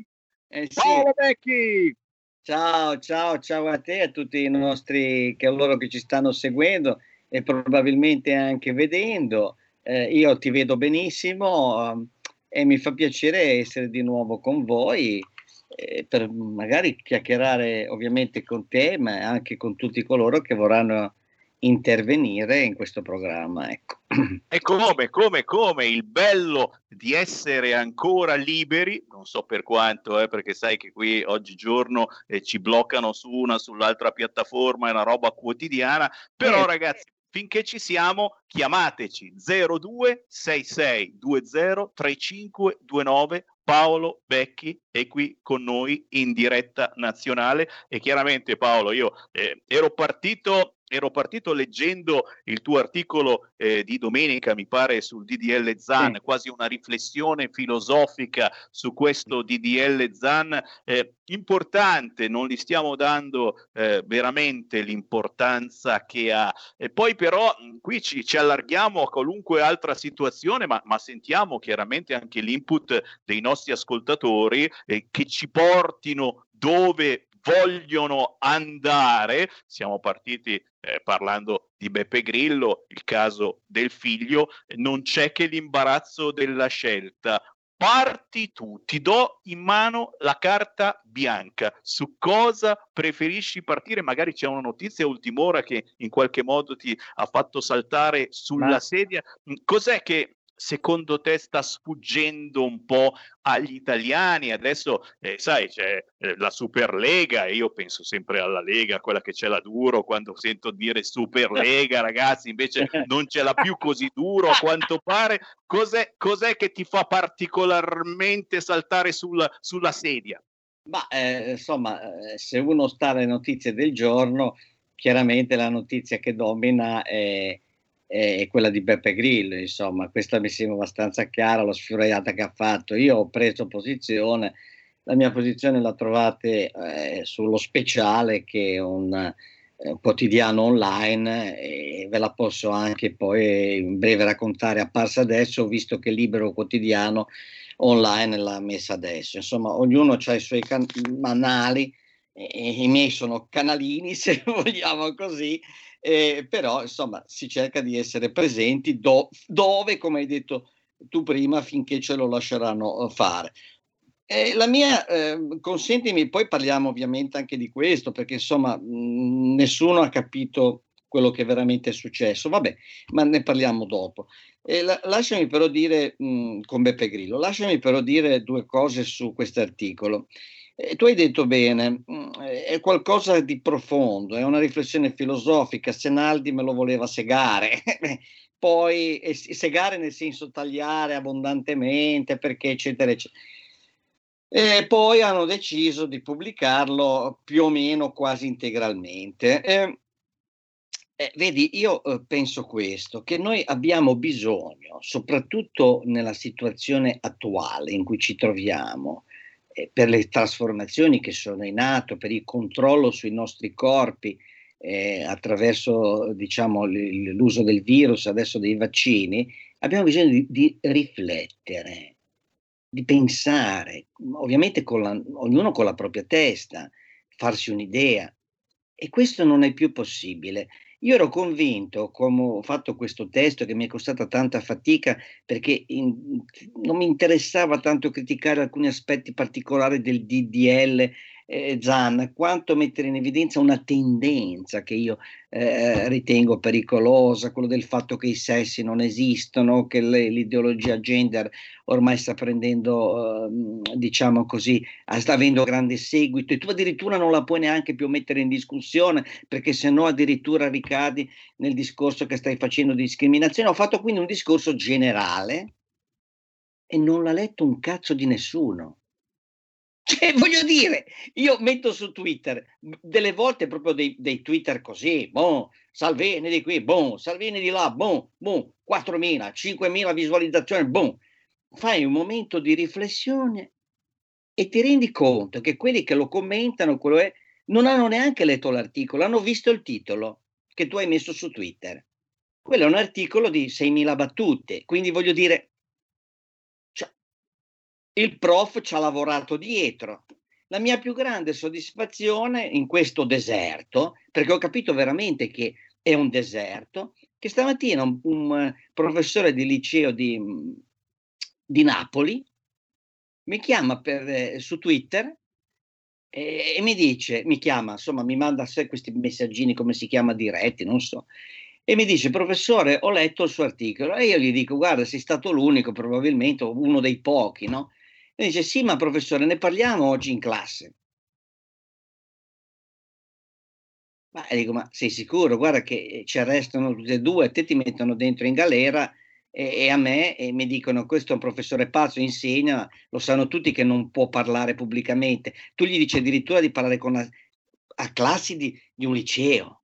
Eh sì. Paolo Becchi, Ciao, ciao, ciao a te e a tutti i nostri, che loro che ci stanno seguendo e probabilmente anche vedendo. Eh, io ti vedo benissimo um, e mi fa piacere essere di nuovo con voi eh, per magari chiacchierare ovviamente con te, ma anche con tutti coloro che vorranno intervenire in questo programma. Ecco. E come, come, come il bello di essere ancora liberi, non so per quanto, eh, perché sai che qui oggigiorno eh, ci bloccano su una, sull'altra piattaforma, è una roba quotidiana, però Eh. ragazzi, finché ci siamo, chiamateci 0266203529 Paolo Becchi è qui con noi in diretta nazionale. E chiaramente Paolo io eh, ero partito ero partito leggendo il tuo articolo eh, di domenica, mi pare, sul DDL ZAN, Sì. quasi una riflessione filosofica su questo DDL ZAN. Eh, importante, non gli stiamo dando eh, veramente l'importanza che ha. E poi però mh, qui ci, ci allarghiamo a qualunque altra situazione, ma, ma sentiamo chiaramente anche l'input dei nostri ascoltatori eh, che ci portino dove vogliono andare. Siamo partiti eh, parlando di Beppe Grillo, il caso del figlio, non c'è che l'imbarazzo della scelta. Parti tu, ti do in mano la carta bianca. Su cosa preferisci partire? Magari c'è una notizia ultim'ora che in qualche modo ti ha fatto saltare sulla Ma- sedia. Cos'è che secondo te sta sfuggendo un po' agli italiani? Adesso, eh, sai, c'è eh, la Superlega e io penso sempre alla Lega, quella che ce l'ha duro quando sento dire Superlega, ragazzi, invece non ce l'ha più così duro a quanto pare. Cos'è, cos'è che ti fa particolarmente saltare sul- sulla sedia? Ma eh, insomma, eh, se uno sta alle notizie del giorno, chiaramente la notizia che domina è, è quella di Beppe Grillo, insomma, questa mi sembra abbastanza chiara, la sfuriata che ha fatto. Io ho preso posizione, la mia posizione la trovate eh, sullo speciale che è un, eh, un quotidiano online e ve la posso anche poi in breve raccontare, apparsa adesso, visto che Libero Quotidiano online l'ha messa adesso. Insomma, ognuno ha i suoi can- canali, e i miei sono canalini, se vogliamo così, eh, però insomma si cerca di essere presenti do- dove, come hai detto tu prima, finché ce lo lasceranno eh, fare. Eh, la mia, eh, consentimi, poi parliamo ovviamente anche di questo, perché insomma mh, nessuno ha capito quello che veramente è successo, vabbè, ma ne parliamo dopo. Eh, la- lasciami però dire, mh, con Beppe Grillo, lasciami però dire due cose su questo articolo. Eh, tu hai detto bene, mh, è qualcosa di profondo, è una riflessione filosofica, Senaldi me lo voleva segare, poi segare nel senso tagliare abbondantemente, perché eccetera eccetera. E poi hanno deciso di pubblicarlo più o meno quasi integralmente. Eh, eh, vedi, io eh, penso questo, che noi abbiamo bisogno, soprattutto nella situazione attuale in cui ci troviamo, per le trasformazioni che sono in atto, per il controllo sui nostri corpi eh, attraverso diciamo, l'uso del virus, adesso dei vaccini, abbiamo bisogno di, di riflettere, di pensare, ovviamente con la, ognuno con la propria testa, farsi un'idea. E questo non è più possibile. Io ero convinto, come ho fatto questo testo che mi è costata tanta fatica perché in, non mi interessava tanto criticare alcuni aspetti particolari del DDL eh, Zan, quanto mettere in evidenza una tendenza che io eh, ritengo pericolosa, quello del fatto che i sessi non esistono, che le, l'ideologia gender ormai sta prendendo, eh, diciamo così, sta avendo grande seguito e tu addirittura non la puoi neanche più mettere in discussione perché se no addirittura ricadi nel discorso che stai facendo di discriminazione. Ho fatto quindi un discorso generale e non l'ha letto un cazzo di nessuno. Cioè, voglio dire, io metto su Twitter delle volte proprio dei, dei Twitter così, boh, Salvini di qui, boh, Salvini di là, boh, boh, 4.000, 5.000 visualizzazioni, boh. Fai un momento di riflessione e ti rendi conto che quelli che lo commentano, quello è, non hanno neanche letto l'articolo, hanno visto il titolo che tu hai messo su Twitter. Quello è un articolo di 6.000 battute, quindi voglio dire, il prof ci ha lavorato dietro. La mia più grande soddisfazione in questo deserto, perché ho capito veramente che è un deserto, che stamattina un, un professore di liceo di, di Napoli mi chiama per, eh, su Twitter e, e, mi dice, mi chiama, insomma, mi manda questi messaggini, come si chiama, diretti, non so, e mi dice, professore, ho letto il suo articolo e io gli dico, guarda, sei stato l'unico, probabilmente, uno dei pochi, no? E dice, sì, ma professore, ne parliamo oggi in classe. Ma dico, ma sei sicuro? Guarda che ci arrestano tutti e due, te ti mettono dentro in galera e, e, a me e mi dicono questo è un professore pazzo, insegna, lo sanno tutti che non può parlare pubblicamente. Tu gli dici addirittura di parlare con una, a classi di, di, un liceo.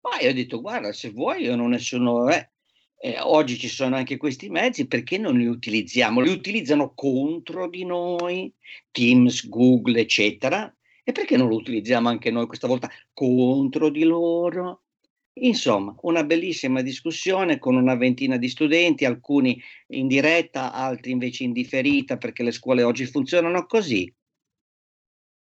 Ma io ho detto, guarda, se vuoi io non ne sono... Eh, eh, oggi ci sono anche questi mezzi, perché non li utilizziamo? Li utilizzano contro di noi, Teams, Google, eccetera, e perché non lo utilizziamo anche noi questa volta contro di loro? Insomma, una bellissima discussione con una ventina di studenti, alcuni in diretta, altri invece in differita perché le scuole oggi funzionano così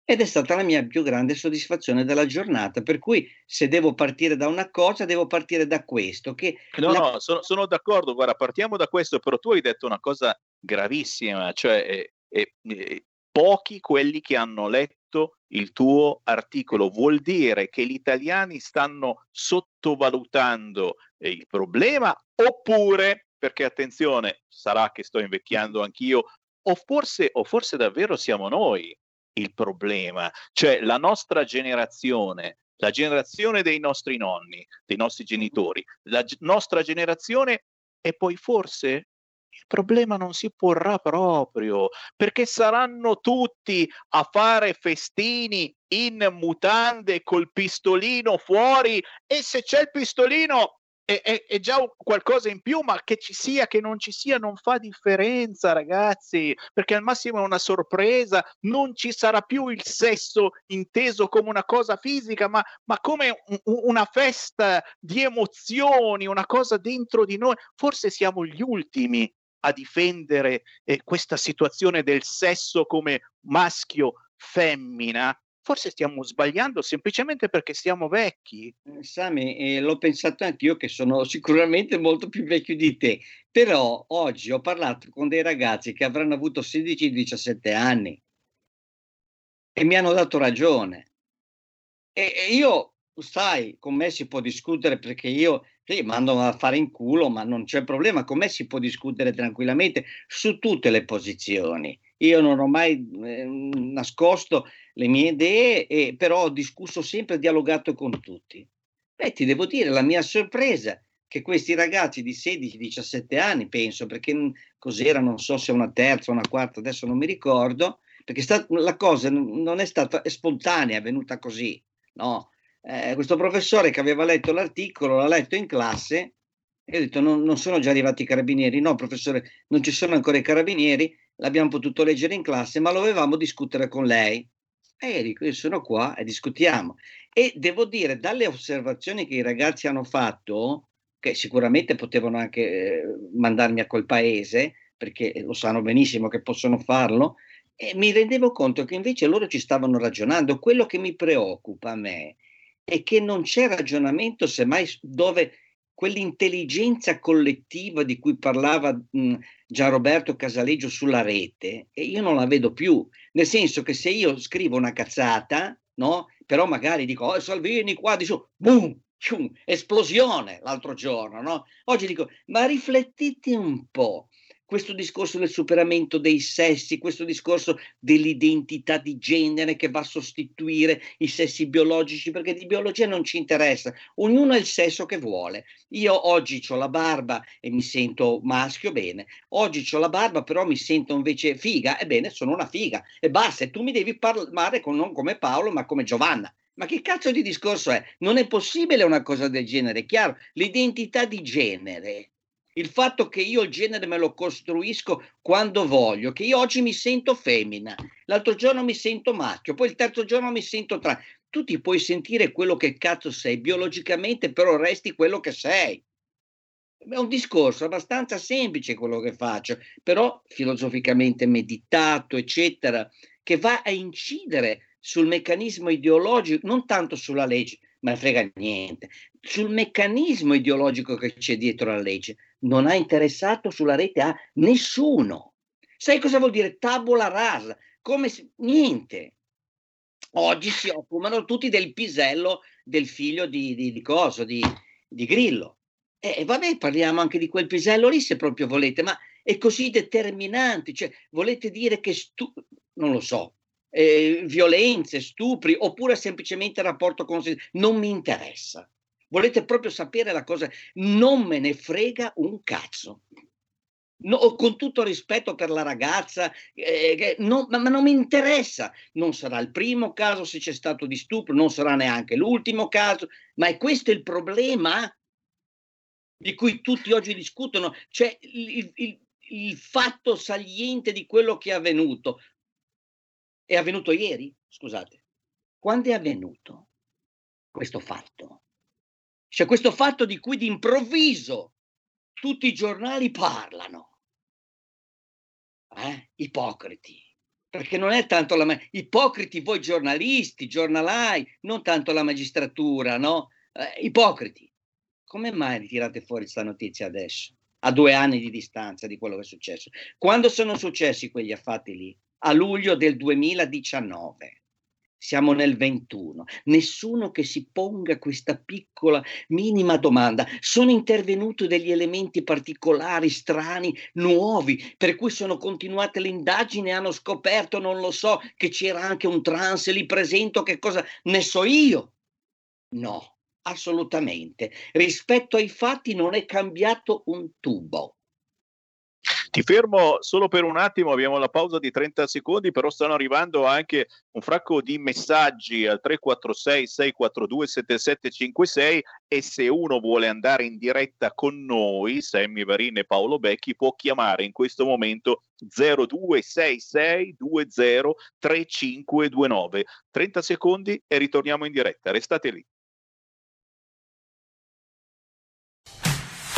ed è stata la mia più grande soddisfazione della giornata. Per cui se devo partire da una cosa, devo partire da questo. Che no, la... no, sono, sono, d'accordo. Guarda, partiamo da questo, però tu hai detto una cosa gravissima, cioè eh, eh, eh, pochi quelli che hanno letto il tuo articolo. Vuol dire che gli italiani stanno sottovalutando eh, il problema oppure, perché attenzione, sarà che sto invecchiando anch'io, o forse, o forse davvero siamo noi il problema, cioè la nostra generazione, la generazione dei nostri nonni, dei nostri genitori, la g- nostra generazione e poi forse il problema non si porrà proprio perché saranno tutti a fare festini in mutande col pistolino fuori e se c'è il pistolino è, è, è, già qualcosa in più, ma che ci sia, che non ci sia, non fa differenza, ragazzi, perché al massimo è una sorpresa, non ci sarà più il sesso inteso come una cosa fisica, ma, ma come un, una festa di emozioni, una cosa dentro di noi. Forse siamo gli ultimi a difendere eh, questa situazione del sesso come maschio femmina forse stiamo sbagliando semplicemente perché siamo vecchi. Eh, Sami, eh, l'ho pensato anch'io che sono sicuramente molto più vecchio di te, però oggi ho parlato con dei ragazzi che avranno avuto 16-17 anni e mi hanno dato ragione. E, e io, sai, con me si può discutere perché io sì, mando a fare in culo, ma non c'è problema, con me si può discutere tranquillamente su tutte le posizioni. Io non ho mai eh, nascosto le mie idee, e, però ho discusso sempre, dialogato con tutti. Beh, ti devo dire, la mia sorpresa che questi ragazzi di 16-17 anni, penso, perché cos'era, non so se una terza o una quarta, adesso non mi ricordo, perché sta, la cosa non è stata è spontanea, è venuta così, no? Eh, questo professore che aveva letto l'articolo, l'ha letto in classe e ho detto non, non sono già arrivati i carabinieri, no professore, non ci sono ancora i carabinieri, l'abbiamo potuto leggere in classe, ma lo avevamo discutere con lei. E io dico, io sono qua e discutiamo. E devo dire, dalle osservazioni che i ragazzi hanno fatto, che sicuramente potevano anche eh, mandarmi a quel paese, perché lo sanno benissimo che possono farlo, E mi rendevo conto che invece loro ci stavano ragionando. Quello che mi preoccupa a me è che non c'è ragionamento, semmai dove quell'intelligenza collettiva di cui parlava mh, Gianroberto Casaleggio sulla rete, e io non la vedo più. Nel senso che se io scrivo una cazzata, no? Però magari dico, oh, Salvini qua di su, boom, esplosione l'altro giorno, no? Oggi dico, ma riflettete un po' questo discorso del superamento dei sessi, questo discorso dell'identità di genere che va a sostituire i sessi biologici, perché di biologia non ci interessa, ognuno ha il sesso che vuole. Io oggi ho la barba e mi sento maschio, bene, oggi ho la barba però mi sento invece figa, ebbene sono una figa, e basta, e tu mi devi parlare con, non come Paolo ma come Giovanna. Ma che cazzo di discorso è? Non è possibile una cosa del genere, chiaro? L'identità di genere il fatto che io il genere me lo costruisco quando voglio, che io oggi mi sento femmina, l'altro giorno mi sento maschio, poi il terzo giorno mi sento tra. Tu ti puoi sentire quello che cazzo sei biologicamente, però resti quello che sei. È un discorso abbastanza semplice quello che faccio, però filosoficamente meditato, eccetera, che va a incidere sul meccanismo ideologico, non tanto sulla legge, ma frega niente, sul meccanismo ideologico che c'è dietro la legge non ha interessato sulla rete a nessuno. Sai cosa vuol dire tabula rasa? Come se, niente. Oggi si occupano tutti del pisello del figlio di, di, di Coso, di, di Grillo. E vabbè, parliamo anche di quel pisello lì se proprio volete, ma è così determinante. Cioè, volete dire che, stu- non lo so, eh, violenze, stupri, oppure semplicemente rapporto con se non mi interessa. Volete proprio sapere la cosa? Non me ne frega un cazzo. No, con tutto rispetto per la ragazza, eh, no, ma, ma, non mi interessa. Non sarà il primo caso se c'è stato di stupro, non sarà neanche l'ultimo caso, ma è questo il problema di cui tutti oggi discutono, cioè il, il, il fatto saliente di quello che è avvenuto. È avvenuto ieri? Scusate. Quando è avvenuto questo fatto? C'è questo fatto di cui d'improvviso tutti i giornali parlano. Eh? Ipocriti. Perché non è tanto la... Ma- ipocriti voi giornalisti, giornalai, non tanto la magistratura, no? Eh, ipocriti. Come mai ritirate fuori questa notizia adesso? A due anni di distanza di quello che è successo. Quando sono successi quegli affatti lì? A luglio del 2019 siamo nel 21. Nessuno che si ponga questa piccola, minima domanda. Sono intervenuti degli elementi particolari, strani, nuovi, per cui sono continuate le indagini e hanno scoperto, non lo so, che c'era anche un trans lì presente, che cosa ne so io? No, assolutamente. Rispetto ai fatti non è cambiato un tubo. Ti fermo solo per un attimo, abbiamo la pausa di 30 secondi, però stanno arrivando anche un fracco di messaggi al 346 642 7756 e se uno vuole andare in diretta con noi, Sammy Varin e Paolo Becchi, può chiamare in questo momento 0266 20 3529. 30 secondi e ritorniamo in diretta, restate lì.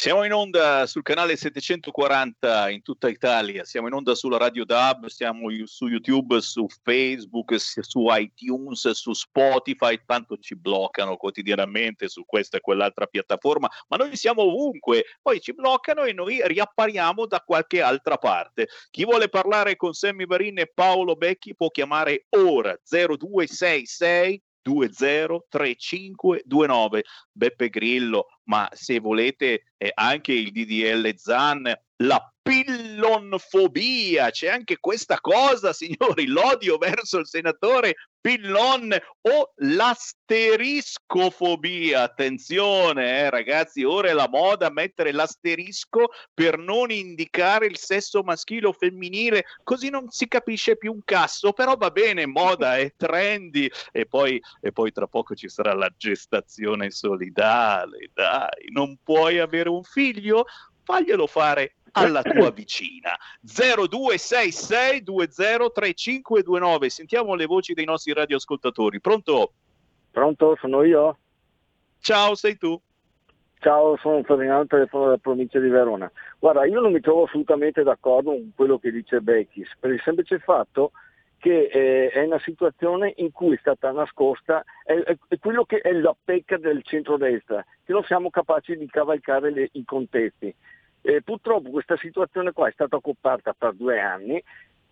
Siamo in onda sul canale 740 in tutta Italia, siamo in onda sulla Radio DAB, siamo su YouTube, su Facebook, su iTunes, su Spotify, tanto ci bloccano quotidianamente su questa e quell'altra piattaforma, ma noi siamo ovunque, poi ci bloccano e noi riappariamo da qualche altra parte. Chi vuole parlare con Sammy Varin e Paolo Becchi può chiamare ora 0266 203529 Beppe Grillo, ma se volete eh, anche il DDL Zan, la pillonfobia, c'è anche questa cosa, signori, l'odio verso il senatore Pillon o l'asteriscofobia. Attenzione, eh, ragazzi, ora è la moda mettere l'asterisco per non indicare il sesso maschile o femminile, così non si capisce più un cazzo, però va bene, moda è trendy e poi, e poi tra poco ci sarà la gestazione solidale, dai, non puoi avere un figlio? Faglielo fare alla tua vicina. 0266 203529. Sentiamo le voci dei nostri radioascoltatori. Pronto? Pronto, sono io? Ciao, sei tu? Ciao, sono Ferdinando, telefono della provincia di Verona. Guarda, io non mi trovo assolutamente d'accordo con quello che dice Becchis, per il semplice fatto che eh, è una situazione in cui è stata nascosta, è, è, è, quello che è la pecca del centrodestra, che non siamo capaci di cavalcare le, i contesti. Eh, purtroppo questa situazione qua è stata occupata per due anni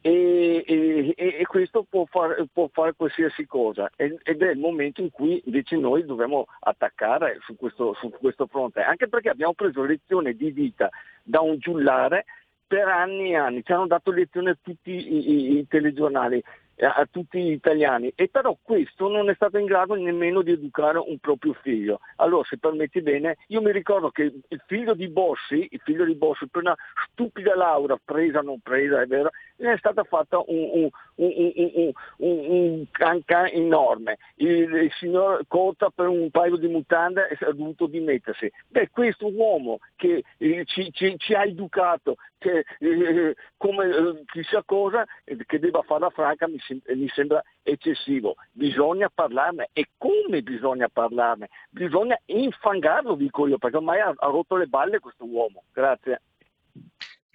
e, e, e questo può fare, può fare, qualsiasi cosa. Ed è il momento in cui invece noi dobbiamo attaccare su questo, su questo fronte, anche perché abbiamo preso lezione di vita da un giullare per anni e anni, ci hanno dato lezione tutti i, i, i telegiornali a tutti gli italiani e però questo non è stato in grado nemmeno di educare un proprio figlio. Allora se permetti bene, io mi ricordo che il figlio di Bossi, il figlio di Bossi per una stupida laurea, presa o non presa, è vero, è stata fatta un, un, un, cancan enorme. Il, il, signor Cota per un paio di mutande ha dovuto dimettersi. Beh, questo uomo che eh, ci, ci, ci, ha educato che, eh, come eh, chissà cosa, eh, che debba fare la franca mi, mi sembra eccessivo. Bisogna parlarne e come bisogna parlarne? Bisogna infangarlo, dico io, perché ormai ha, ha rotto le balle questo uomo. Grazie.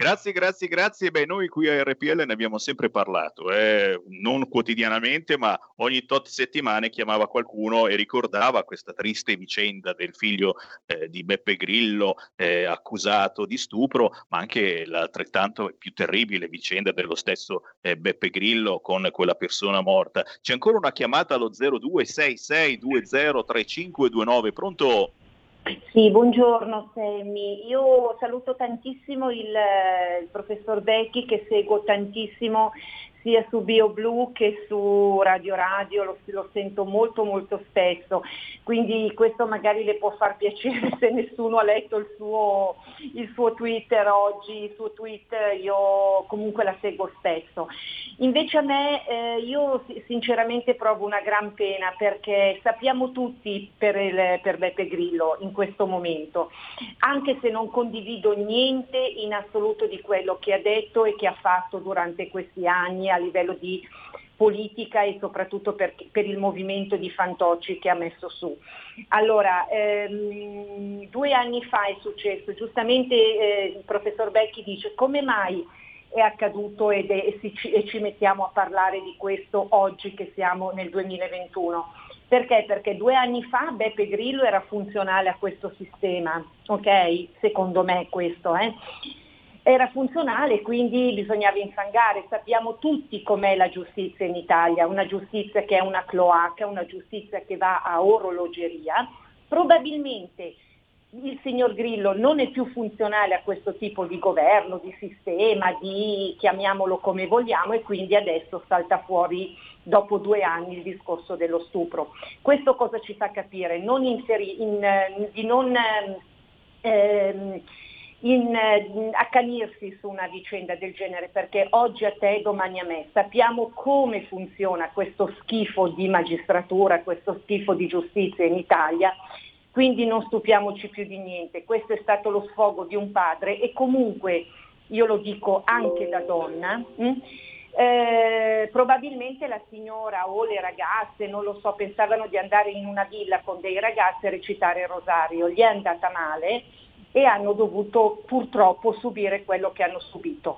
Grazie, grazie, grazie. Beh, noi qui a RPL ne abbiamo sempre parlato, eh? non quotidianamente, ma ogni tot settimane chiamava qualcuno e ricordava questa triste vicenda del figlio eh, di Beppe Grillo eh, accusato di stupro, ma anche l'altrettanto più terribile vicenda dello stesso eh, Beppe Grillo con quella persona morta. C'è ancora una chiamata allo 0266203529, pronto? Sì, buongiorno Semmi. Io saluto tantissimo il, il professor Becchi che seguo tantissimo sia su BioBlue che su Radio Radio, lo, lo, sento molto molto spesso, quindi questo magari le può far piacere se nessuno ha letto il suo, il suo Twitter oggi, il suo tweet io comunque la seguo spesso. Invece a me eh, io sinceramente provo una gran pena perché sappiamo tutti per, il, per Beppe Grillo in questo momento, anche se non condivido niente in assoluto di quello che ha detto e che ha fatto durante questi anni a livello di politica e soprattutto per, per, il movimento di Fantocci che ha messo su. Allora, ehm, due anni fa è successo, giustamente eh, il professor Becchi dice come mai è accaduto ed è, e, si, e ci mettiamo a parlare di questo oggi che siamo nel 2021. Perché? Perché due anni fa Beppe Grillo era funzionale a questo sistema, ok? Secondo me questo, eh? Era funzionale, quindi bisognava infangare. Sappiamo tutti com'è la giustizia in Italia, una giustizia che è una cloaca, una giustizia che va a orologeria. Probabilmente il signor Grillo non è più funzionale a questo tipo di governo, di sistema, di chiamiamolo come vogliamo e quindi adesso salta fuori dopo due anni il discorso dello stupro. Questo cosa ci fa capire? Non inseri, in, di non ehm, in, in, accanirsi su una vicenda del genere perché oggi a te domani a me sappiamo come funziona questo schifo di magistratura, questo schifo di giustizia in Italia, quindi non stupiamoci più di niente. Questo è stato lo sfogo di un padre e comunque, io lo dico anche da donna, mh? Hm, eh, probabilmente la signora o le ragazze, non lo so, pensavano di andare in una villa con dei ragazzi a recitare il rosario, gli è andata male e hanno dovuto purtroppo subire quello che hanno subito.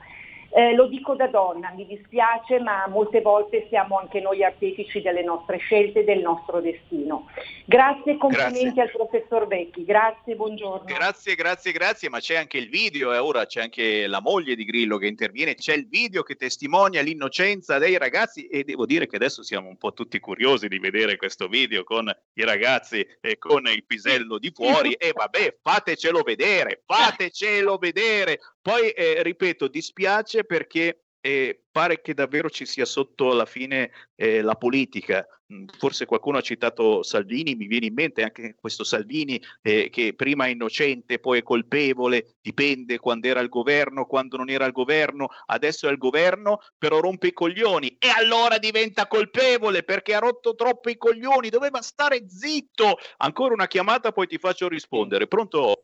Eh, lo dico da donna, mi dispiace, ma molte volte siamo anche noi artefici delle nostre scelte, del nostro destino. Grazie e complimenti Grazie. al professor Vecchi, grazie, buongiorno. Grazie, grazie, grazie, ma c'è anche il video e ora c'è anche la moglie di Grillo che interviene, c'è il video che testimonia l'innocenza dei ragazzi e devo dire che adesso siamo un po' tutti curiosi di vedere questo video con i ragazzi e con il pisello di fuori e vabbè, fatecelo vedere, fatecelo vedere. Poi, eh, ripeto, dispiace perché eh, pare che davvero ci sia sotto alla fine eh, la politica. Mm, Forse qualcuno ha citato Salvini, mi viene in mente anche questo Salvini eh, che prima è innocente, poi è colpevole, dipende quando era al governo, quando non era al governo, adesso è al governo, però rompe i coglioni e allora diventa colpevole perché ha rotto troppo i coglioni, doveva stare zitto. Ancora una chiamata, poi ti faccio rispondere. Pronto?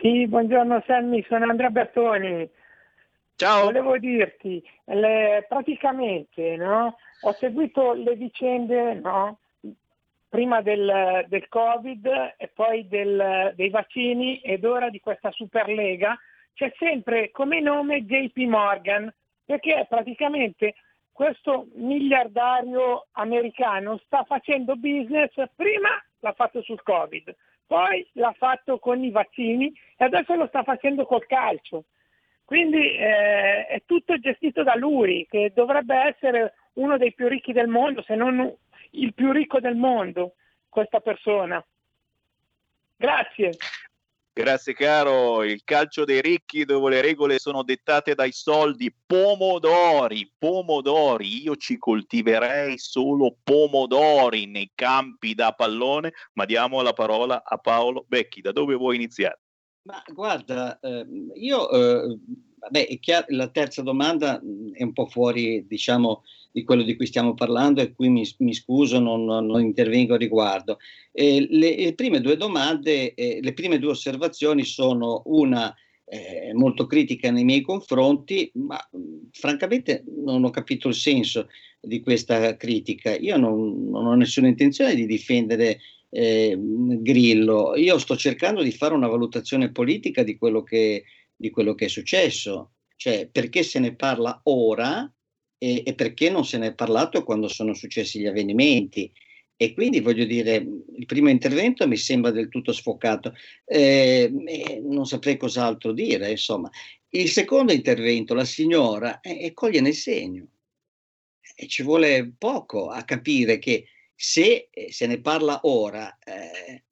Sì, buongiorno Sammy, sono Andrea Bertoni. Ciao. Volevo dirti, le- praticamente no, ho seguito le vicende no, prima del, del Covid e poi del- dei vaccini ed ora di questa Superlega. C'è sempre come nome JP Morgan, perché praticamente questo miliardario americano sta facendo business, prima l'ha fatto sul Covid, poi l'ha fatto con i vaccini e adesso lo sta facendo col calcio. Quindi eh, è tutto gestito da lui, che dovrebbe essere uno dei più ricchi del mondo, se non il più ricco del mondo, questa persona. Grazie. Grazie caro, il calcio dei ricchi dove le regole sono dettate dai soldi, pomodori, pomodori, io ci coltiverei solo pomodori nei campi da pallone, ma diamo la parola a Paolo Becchi, da dove vuoi iniziare? Ma guarda, ehm, io, eh, è chiaro, la terza domanda è un po' fuori, diciamo, di quello di cui stiamo parlando e qui mi, mi scuso, non, non- intervengo a riguardo. Eh, le, le prime due domande, eh, le prime due osservazioni sono una eh, molto critica nei miei confronti, ma francamente non ho capito il senso di questa critica. Io non, non ho nessuna intenzione di difendere eh, Grillo. Io sto cercando di fare una valutazione politica di quello che, di quello che è successo, cioè perché se ne parla ora e, e perché non se ne è parlato quando sono successi gli avvenimenti. E quindi voglio dire, il primo intervento mi sembra del tutto sfocato, eh, non saprei cos'altro dire, insomma. Il secondo intervento, la signora, eh, coglie nel segno e ci vuole poco a capire che se eh, se ne parla ora, eh,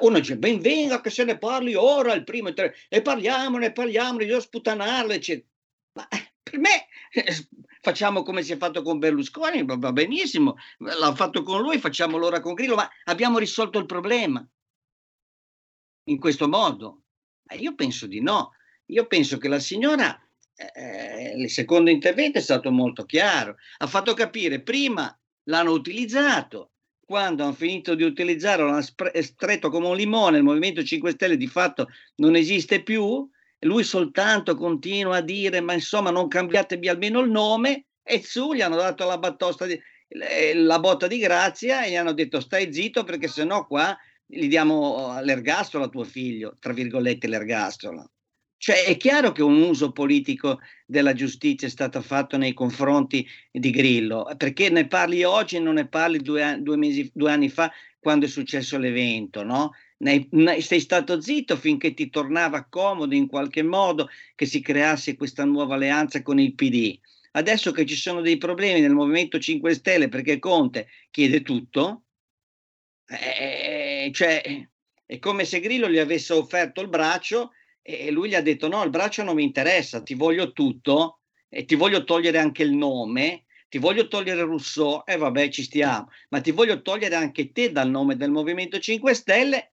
uno dice ben venga che se ne parli ora, il primo inter- e parliamone, parliamone, io sputtanarle, eccetera. Ma eh, per me eh, facciamo come si è fatto con Berlusconi, va benissimo, l'ha fatto con lui, facciamo l'ora con Grillo, ma abbiamo risolto il problema in questo modo? Io penso di no. Io penso che la signora, eh, il secondo intervento è stato molto chiaro, ha fatto capire prima l'hanno utilizzato, quando hanno finito di utilizzarlo l'hanno stretto come un limone, il Movimento 5 Stelle di fatto non esiste più, lui soltanto continua a dire ma insomma non cambiatevi almeno il nome e su gli hanno dato la, battosta di- la botta di grazia e gli hanno detto stai zitto perché sennò qua gli diamo eh, l'ergastolo a tuo figlio, tra virgolette l'ergastolo. Cioè è chiaro che un uso politico della giustizia è stato fatto nei confronti di Grillo, perché ne parli oggi e non ne parli due, due mesi, due anni fa quando è successo l'evento, no? Ne- ne- sei stato zitto finché ti tornava comodo in qualche modo che si creasse questa nuova alleanza con il PD. Adesso che ci sono dei problemi nel Movimento 5 Stelle perché Conte chiede tutto, eh, cioè, è come se Grillo gli avesse offerto il braccio e lui gli ha detto no, il braccio non mi interessa, ti voglio tutto e ti voglio togliere anche il nome, ti voglio togliere Rousseau e vabbè ci stiamo, ma ti voglio togliere anche te dal nome del Movimento 5 Stelle.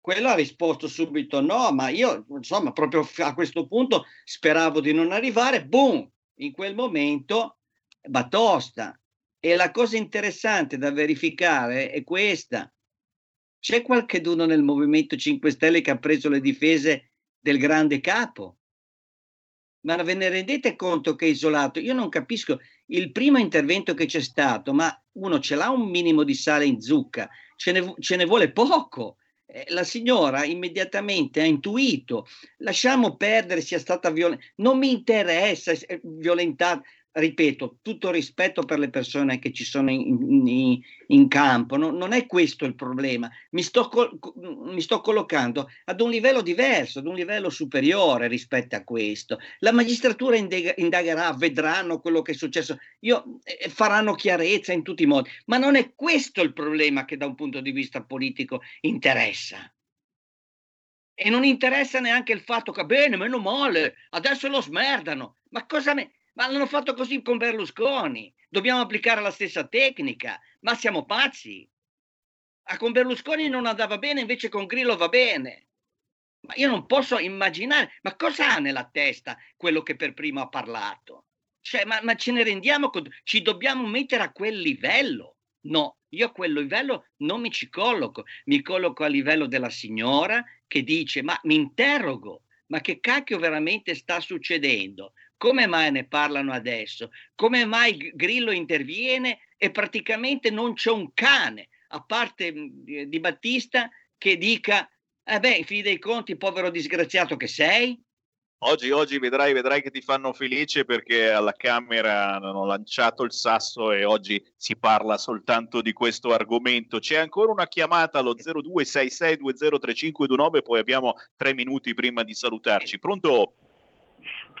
Quello ha risposto subito no, ma io insomma proprio a questo punto speravo di non arrivare, boom, in quel momento batosta. E la cosa interessante da verificare è questa. C'è qualcheduno nel Movimento 5 Stelle che ha preso le difese del grande capo? Ma ve ne rendete conto che è isolato? Io non capisco il primo intervento che c'è stato, ma uno ce l'ha un minimo di sale in zucca, ce ne, ce ne vuole poco. eh, la signora immediatamente ha intuito, lasciamo perdere sia stata violenta, non mi interessa violentata, ripeto, tutto rispetto per le persone che ci sono in, in, in campo, no, non è questo il problema, mi sto, col, mi sto, collocando ad un livello diverso, ad un livello superiore rispetto a questo. La magistratura indagherà, vedranno quello che è successo, Io, eh, faranno chiarezza in tutti i modi, ma non è questo il problema che da un punto di vista politico interessa. E non interessa neanche il fatto che, bene, meno male, adesso lo smerdano. Ma cosa me... Ma l'hanno fatto così con Berlusconi. Dobbiamo applicare la stessa tecnica. Ma siamo pazzi. A con Berlusconi non andava bene, invece con Grillo va bene. Ma io non posso immaginare, ma cosa ha nella testa quello che per primo ha parlato? Cioè, ma, ma ce ne rendiamo conto? Ci dobbiamo mettere a quel livello? No, io a quel livello non mi ci colloco, mi colloco a livello della signora che dice, ma mi interrogo, ma che cacchio veramente sta succedendo? Come mai ne parlano adesso? Come mai Grillo interviene e praticamente non c'è un cane, a parte di Battista, che dica, eh beh, in fine dei conti, povero disgraziato che sei? Oggi, oggi vedrai, vedrai che ti fanno felice perché alla Camera hanno lanciato il sasso e oggi si parla soltanto di questo argomento. C'è ancora una chiamata allo 0266203529, poi abbiamo tre minuti prima di salutarci. Pronto?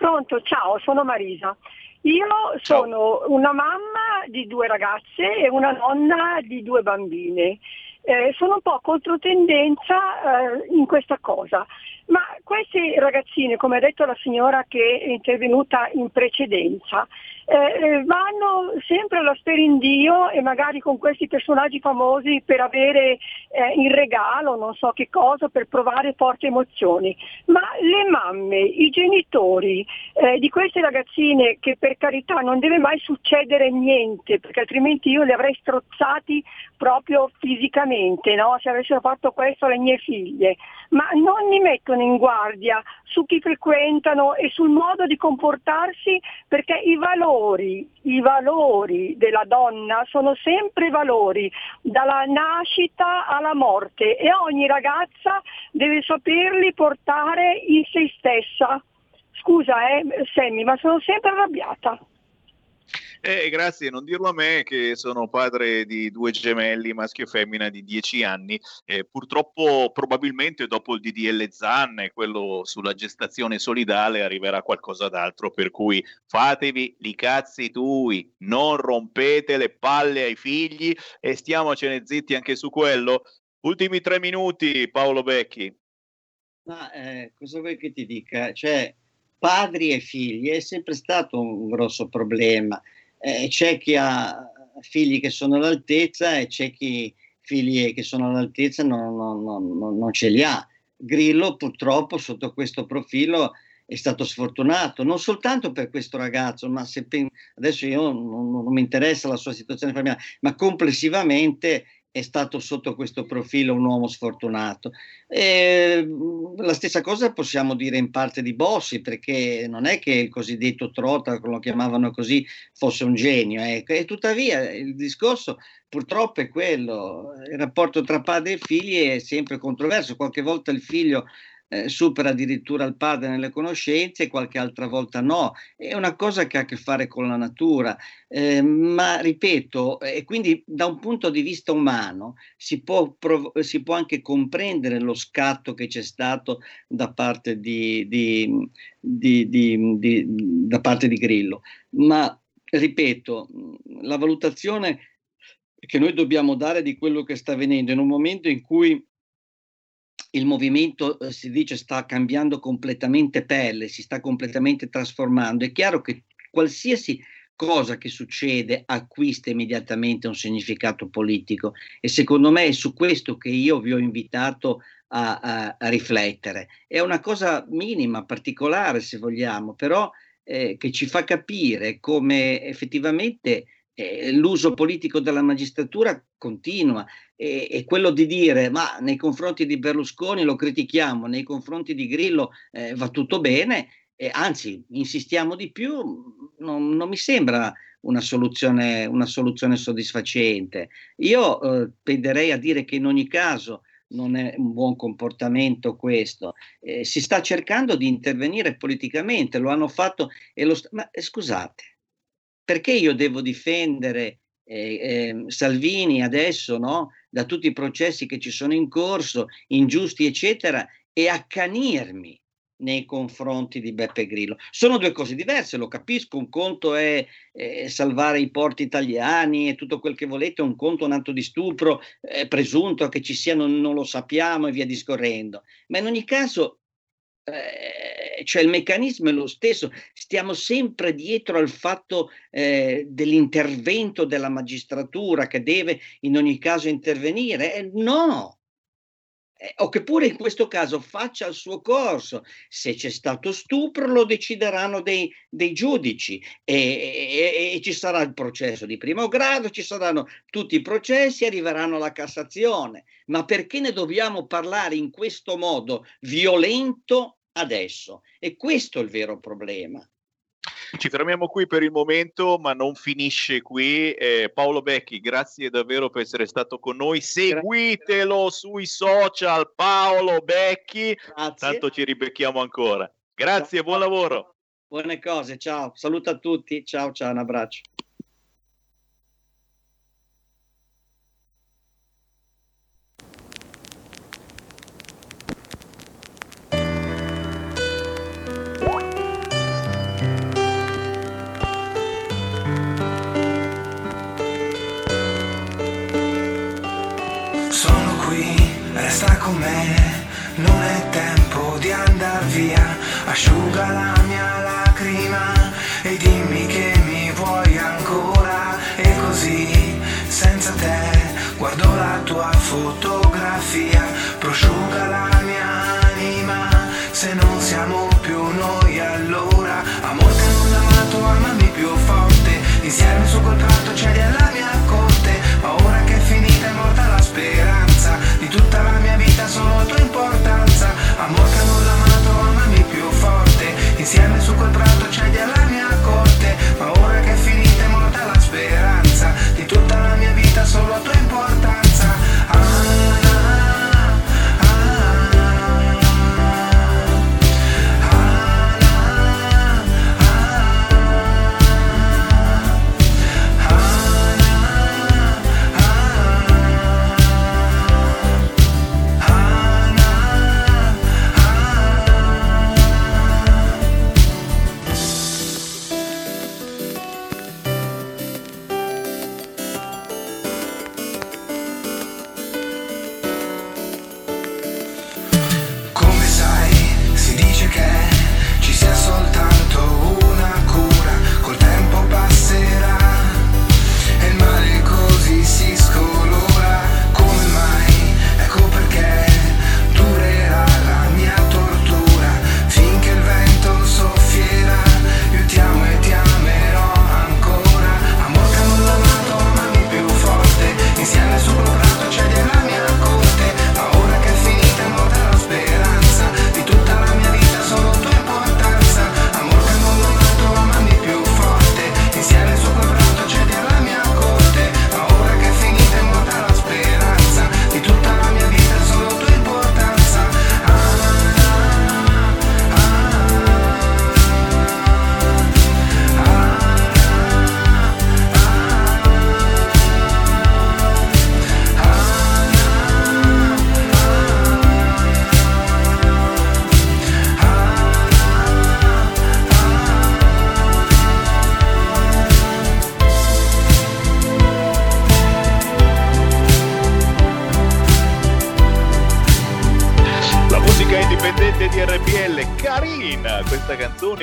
Pronto, ciao, sono Marisa. Io sono una mamma di due ragazze e una nonna di due bambine. Eh, sono un po' controtendenza eh, in questa cosa, ma queste ragazzine, come ha detto la signora che è intervenuta in precedenza, eh, eh, vanno sempre allo sperindio e magari con questi personaggi famosi per avere eh, in regalo non so che cosa, per provare forti emozioni. Ma le mamme, i genitori eh, di queste ragazzine che per carità non deve mai succedere niente, perché altrimenti io le avrei strozzati proprio fisicamente, no? se avessero fatto questo alle mie figlie, ma non mi mettono in guardia su chi frequentano e sul modo di comportarsi perché i valori, i valori della donna sono sempre valori, dalla nascita alla morte e ogni ragazza deve saperli portare in se stessa. Scusa, eh, Sammy, ma sono sempre arrabbiata. Eh, grazie, non dirlo a me che sono padre di due gemelli, maschio e femmina di dieci anni. Eh, purtroppo, probabilmente dopo il DDL Zan e quello sulla gestazione solidale arriverà qualcosa d'altro, per cui fatevi li cazzi tui, non rompete le palle ai figli e stiamocene zitti anche su quello. Ultimi tre minuti, Paolo Becchi. Ma eh, cosa vuoi che ti dica? Cioè, padri e figli è sempre stato un grosso problema eh, c'è chi ha figli che sono all'altezza e c'è chi figli che sono all'altezza non, non, non, non ce li ha. Grillo purtroppo sotto questo profilo è stato sfortunato, non soltanto per questo ragazzo, ma se adesso io non, non, mi interessa la sua situazione familiare, ma complessivamente è stato sotto questo profilo un uomo sfortunato. E la stessa cosa possiamo dire in parte di Bossi, perché non è che il cosiddetto Trota, lo chiamavano così, fosse un genio. Eh. E tuttavia il discorso purtroppo è quello, il rapporto tra padre e figli è sempre controverso, qualche volta il figlio eh, supera addirittura il padre nelle conoscenze, qualche altra volta no. È una cosa che ha a che fare con la natura, eh, ma ripeto, e quindi da un punto di vista umano si può, prov- si può anche comprendere lo scatto che c'è stato da parte di, di, di, di da parte di Grillo. Ma ripeto, la valutazione che noi dobbiamo dare di quello che sta avvenendo in un momento in cui il movimento eh, si dice sta cambiando completamente pelle, si sta completamente trasformando. È chiaro che qualsiasi cosa che succede acquista immediatamente un significato politico e secondo me è su questo che io vi ho invitato a, a, a riflettere. È una cosa minima, particolare se vogliamo, però eh, che ci fa capire come effettivamente eh, l'uso politico della magistratura continua e, e, quello di dire ma nei confronti di Berlusconi lo critichiamo, nei confronti di Grillo eh, va tutto bene, e anzi insistiamo di più, non, non mi sembra una soluzione, una soluzione soddisfacente. Io eh, penderei a dire che in ogni caso non è un buon comportamento questo. Eh, si sta cercando di intervenire politicamente, lo hanno fatto e lo sta- ma scusate, perché io devo difendere eh, eh, Salvini adesso no? da tutti i processi che ci sono in corso, ingiusti, eccetera, e accanirmi nei confronti di Beppe Grillo. Sono due cose diverse, lo capisco, un conto è eh, salvare i porti italiani e tutto quel che volete, un conto è un atto di stupro eh, presunto che ci sia, non, non, lo sappiamo e via discorrendo. Ma in ogni caso, eh, cioè il meccanismo è lo stesso, stiamo sempre dietro al fatto eh, dell'intervento della magistratura che deve in ogni caso intervenire. Eh, no! Eh, o che pure in questo caso faccia il suo corso. Se c'è stato stupro lo decideranno dei, dei giudici e, e, e, ci sarà il processo di primo grado, ci saranno tutti i processi, arriveranno alla Cassazione. Ma perché ne dobbiamo parlare in questo modo violento adesso? E questo è il vero problema. Ci fermiamo qui per il momento, ma non finisce qui. Eh, Paolo Becchi, grazie davvero per essere stato con noi. Seguitelo sui social, Paolo Becchi. Grazie. Tanto ci ribecchiamo ancora. Grazie, ciao. buon lavoro. Buone cose, ciao. Saluto a tutti. Ciao, ciao, un abbraccio. Con me, non è tempo di andar via, asciuga la mia lacrima e dimmi che mi vuoi ancora. E così senza te guardo la tua fotografia,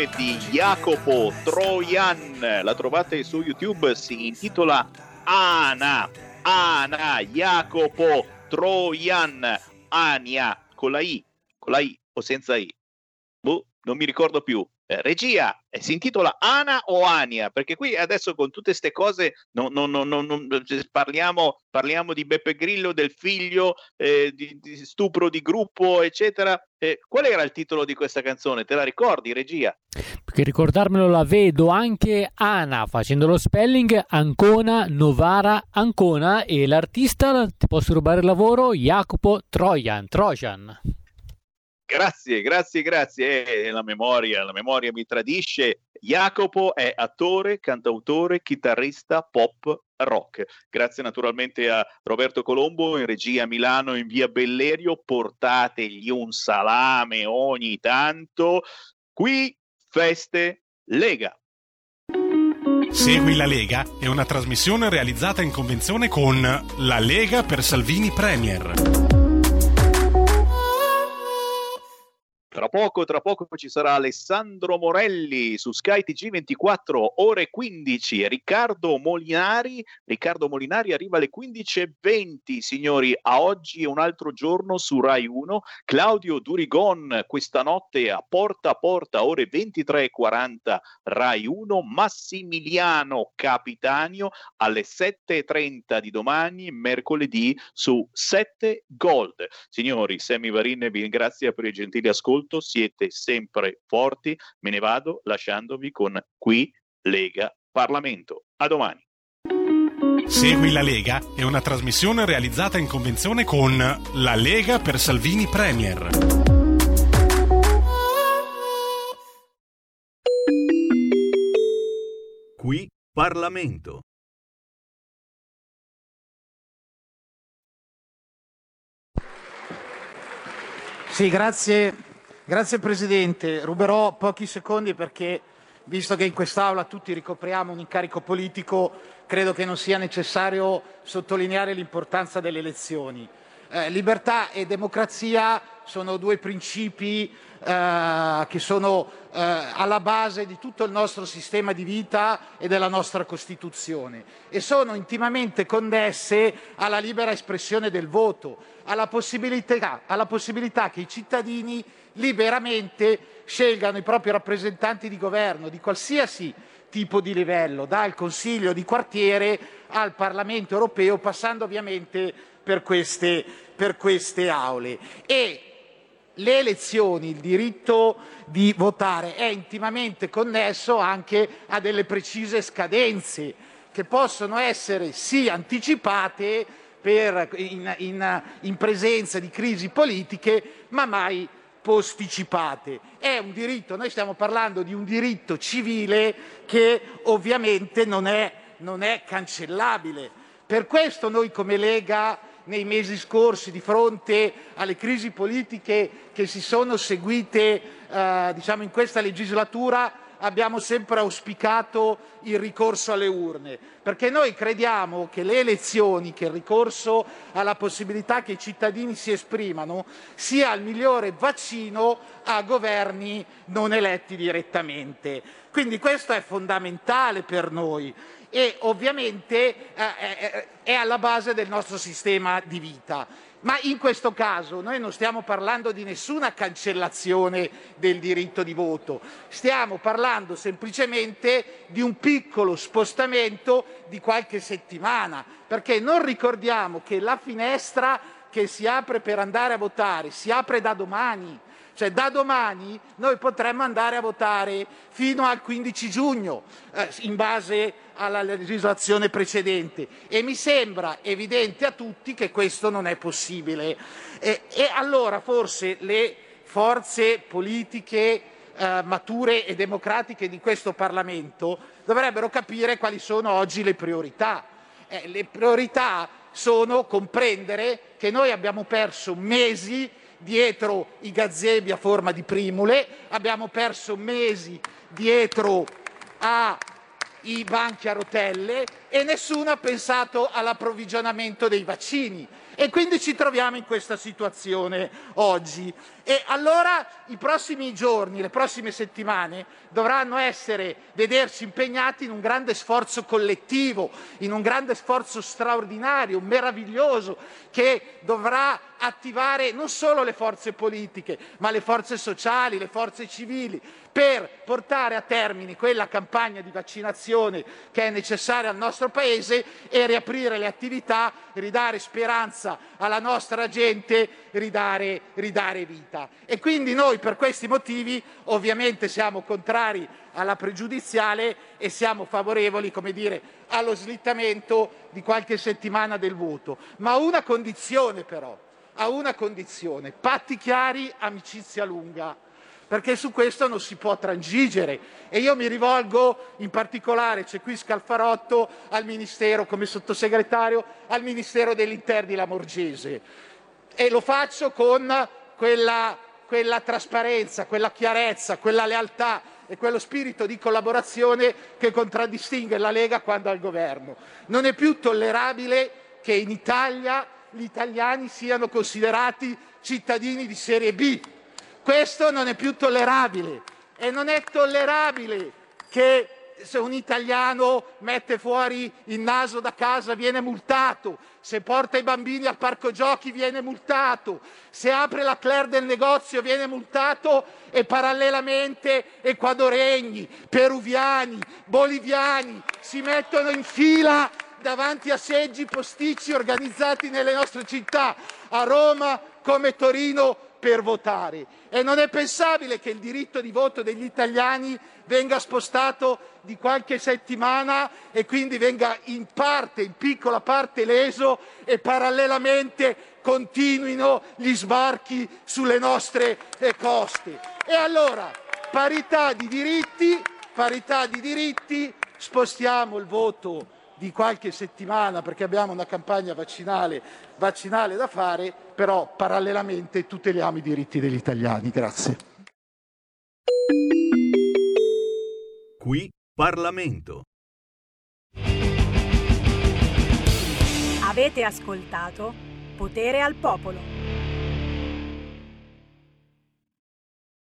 Jacopo Trojan, la trovate su YouTube, si intitola Ana, Ana, Jacopo Trojan, Ania, con la I, con la I o senza I, boh, non mi ricordo più, Eh, regia, eh, si intitola Ana o Ania? Perché qui adesso con tutte queste cose non, non, non, non parliamo, parliamo, di Beppe Grillo, del figlio, eh, di, di, stupro di gruppo, eccetera. Eh, qual era il titolo di questa canzone? Te la ricordi, regia? Perché ricordarmelo la vedo anche Ana facendo lo spelling Ancona, Novara, Ancona e l'artista, ti posso rubare il lavoro, Jacopo Trojan, Trojan. Grazie, grazie, grazie. Eh, la, memoria, la memoria mi tradisce. Jacopo è attore, cantautore, chitarrista pop rock. Grazie naturalmente a Roberto Colombo in regia a Milano in via Bellerio. Portategli un salame ogni tanto. Qui feste Lega. Segui la Lega è una trasmissione realizzata in convenzione con La Lega per Salvini Premier. Tra poco, tra poco ci sarà Alessandro Morelli su Sky TG24, ore 15. Riccardo Molinari, Riccardo Molinari arriva alle 15.20, signori. A oggi è un altro giorno su Rai 1. Claudio Durigon questa notte a porta a porta, ore 23.40 Rai 1. Massimiliano Capitanio alle 7.30 di domani, mercoledì, su 7 Gold. Signori, Sammy Varin vi ringrazia per il gentile ascolto ascolto, siete sempre forti. Me ne vado lasciandovi con qui Lega Parlamento. A domani. Segui la Lega è una trasmissione realizzata in convenzione con La Lega per Salvini Premier. Qui Parlamento. Sì, grazie Grazie Presidente, ruberò pochi secondi perché, visto che in quest'Aula tutti ricopriamo un incarico politico, credo che non sia necessario sottolineare l'importanza delle elezioni. Eh, libertà e democrazia sono due principi eh, che sono eh, alla base di tutto il nostro sistema di vita e della nostra Costituzione e sono intimamente connesse alla libera espressione del voto, alla possibilità, alla possibilità che i cittadini liberamente scelgano i propri rappresentanti di governo di qualsiasi tipo di livello, dal Consiglio di quartiere al Parlamento europeo, passando ovviamente per queste, per queste aule. E le elezioni, il diritto di votare è intimamente connesso anche a delle precise scadenze che possono essere sì anticipate per, in, in, in presenza di crisi politiche, ma mai posticipate. È un diritto, noi stiamo parlando di un diritto civile che ovviamente non è, non è cancellabile. Per questo noi come Lega nei mesi scorsi di fronte alle crisi politiche che si sono seguite eh, diciamo in questa legislatura abbiamo sempre auspicato il ricorso alle urne, perché noi crediamo che le elezioni, che il ricorso alla possibilità che i cittadini si esprimano, sia il migliore vaccino a governi non eletti direttamente. Quindi questo è fondamentale per noi e ovviamente eh, è alla base del nostro sistema di vita. Ma in questo caso noi non stiamo parlando di nessuna cancellazione del diritto di voto, stiamo parlando semplicemente di un piccolo spostamento di qualche settimana, perché non ricordiamo che la finestra che si apre per andare a votare si apre da domani. Cioè da domani noi potremmo andare a votare fino al 15 giugno eh, in base alla legislazione precedente e mi sembra evidente a tutti che questo non è possibile. E, e allora forse le forze politiche eh, mature e democratiche di questo Parlamento dovrebbero capire quali sono oggi le priorità. Eh, le priorità sono comprendere che noi abbiamo perso mesi dietro i gazebi a forma di primule, abbiamo perso mesi dietro a i banchi a rotelle e nessuno ha pensato all'approvvigionamento dei vaccini. E quindi ci troviamo in questa situazione oggi. E allora i prossimi giorni, le prossime settimane dovranno essere, vederci impegnati in un grande sforzo collettivo, in un grande sforzo straordinario, meraviglioso, che dovrà attivare non solo le forze politiche, ma le forze sociali, le forze civili, per portare a termine quella campagna di vaccinazione che è necessaria al nostro Paese e riaprire le attività, ridare speranza alla nostra gente, ridare, ridare vita. E quindi noi per questi motivi ovviamente siamo contrari alla pregiudiziale e siamo favorevoli, come dire, allo slittamento di qualche settimana del voto. Ma una condizione però, a una condizione, patti chiari, amicizia lunga, perché su questo non si può transigere. E io mi rivolgo in particolare, c'è qui Scalfarotto, al Ministero come sottosegretario, al Ministero degli Interni Lamorgese. E lo faccio con quella, quella trasparenza, quella chiarezza, quella lealtà e quello spirito di collaborazione che contraddistingue la Lega quando è al governo. Non è più tollerabile che in Italia gli italiani siano considerati cittadini di serie B. Questo non è più tollerabile. E non è tollerabile che se un italiano mette fuori il naso da casa viene multato, se porta i bambini al parco giochi viene multato, se apre la Claire del negozio viene multato. E parallelamente equadoregni, peruviani, boliviani si mettono in fila davanti a seggi posticci organizzati nelle nostre città, a Roma come Torino per votare. E non è pensabile che il diritto di voto degli italiani venga spostato di qualche settimana e quindi venga in parte, in piccola parte leso e parallelamente continuino gli sbarchi sulle nostre eh, coste. E allora, parità di diritti, parità di diritti, spostiamo il voto di qualche settimana perché abbiamo una campagna vaccinale, vaccinale da fare, però parallelamente tuteliamo i diritti degli italiani. Grazie. Qui Parlamento. Avete ascoltato Potere al Popolo.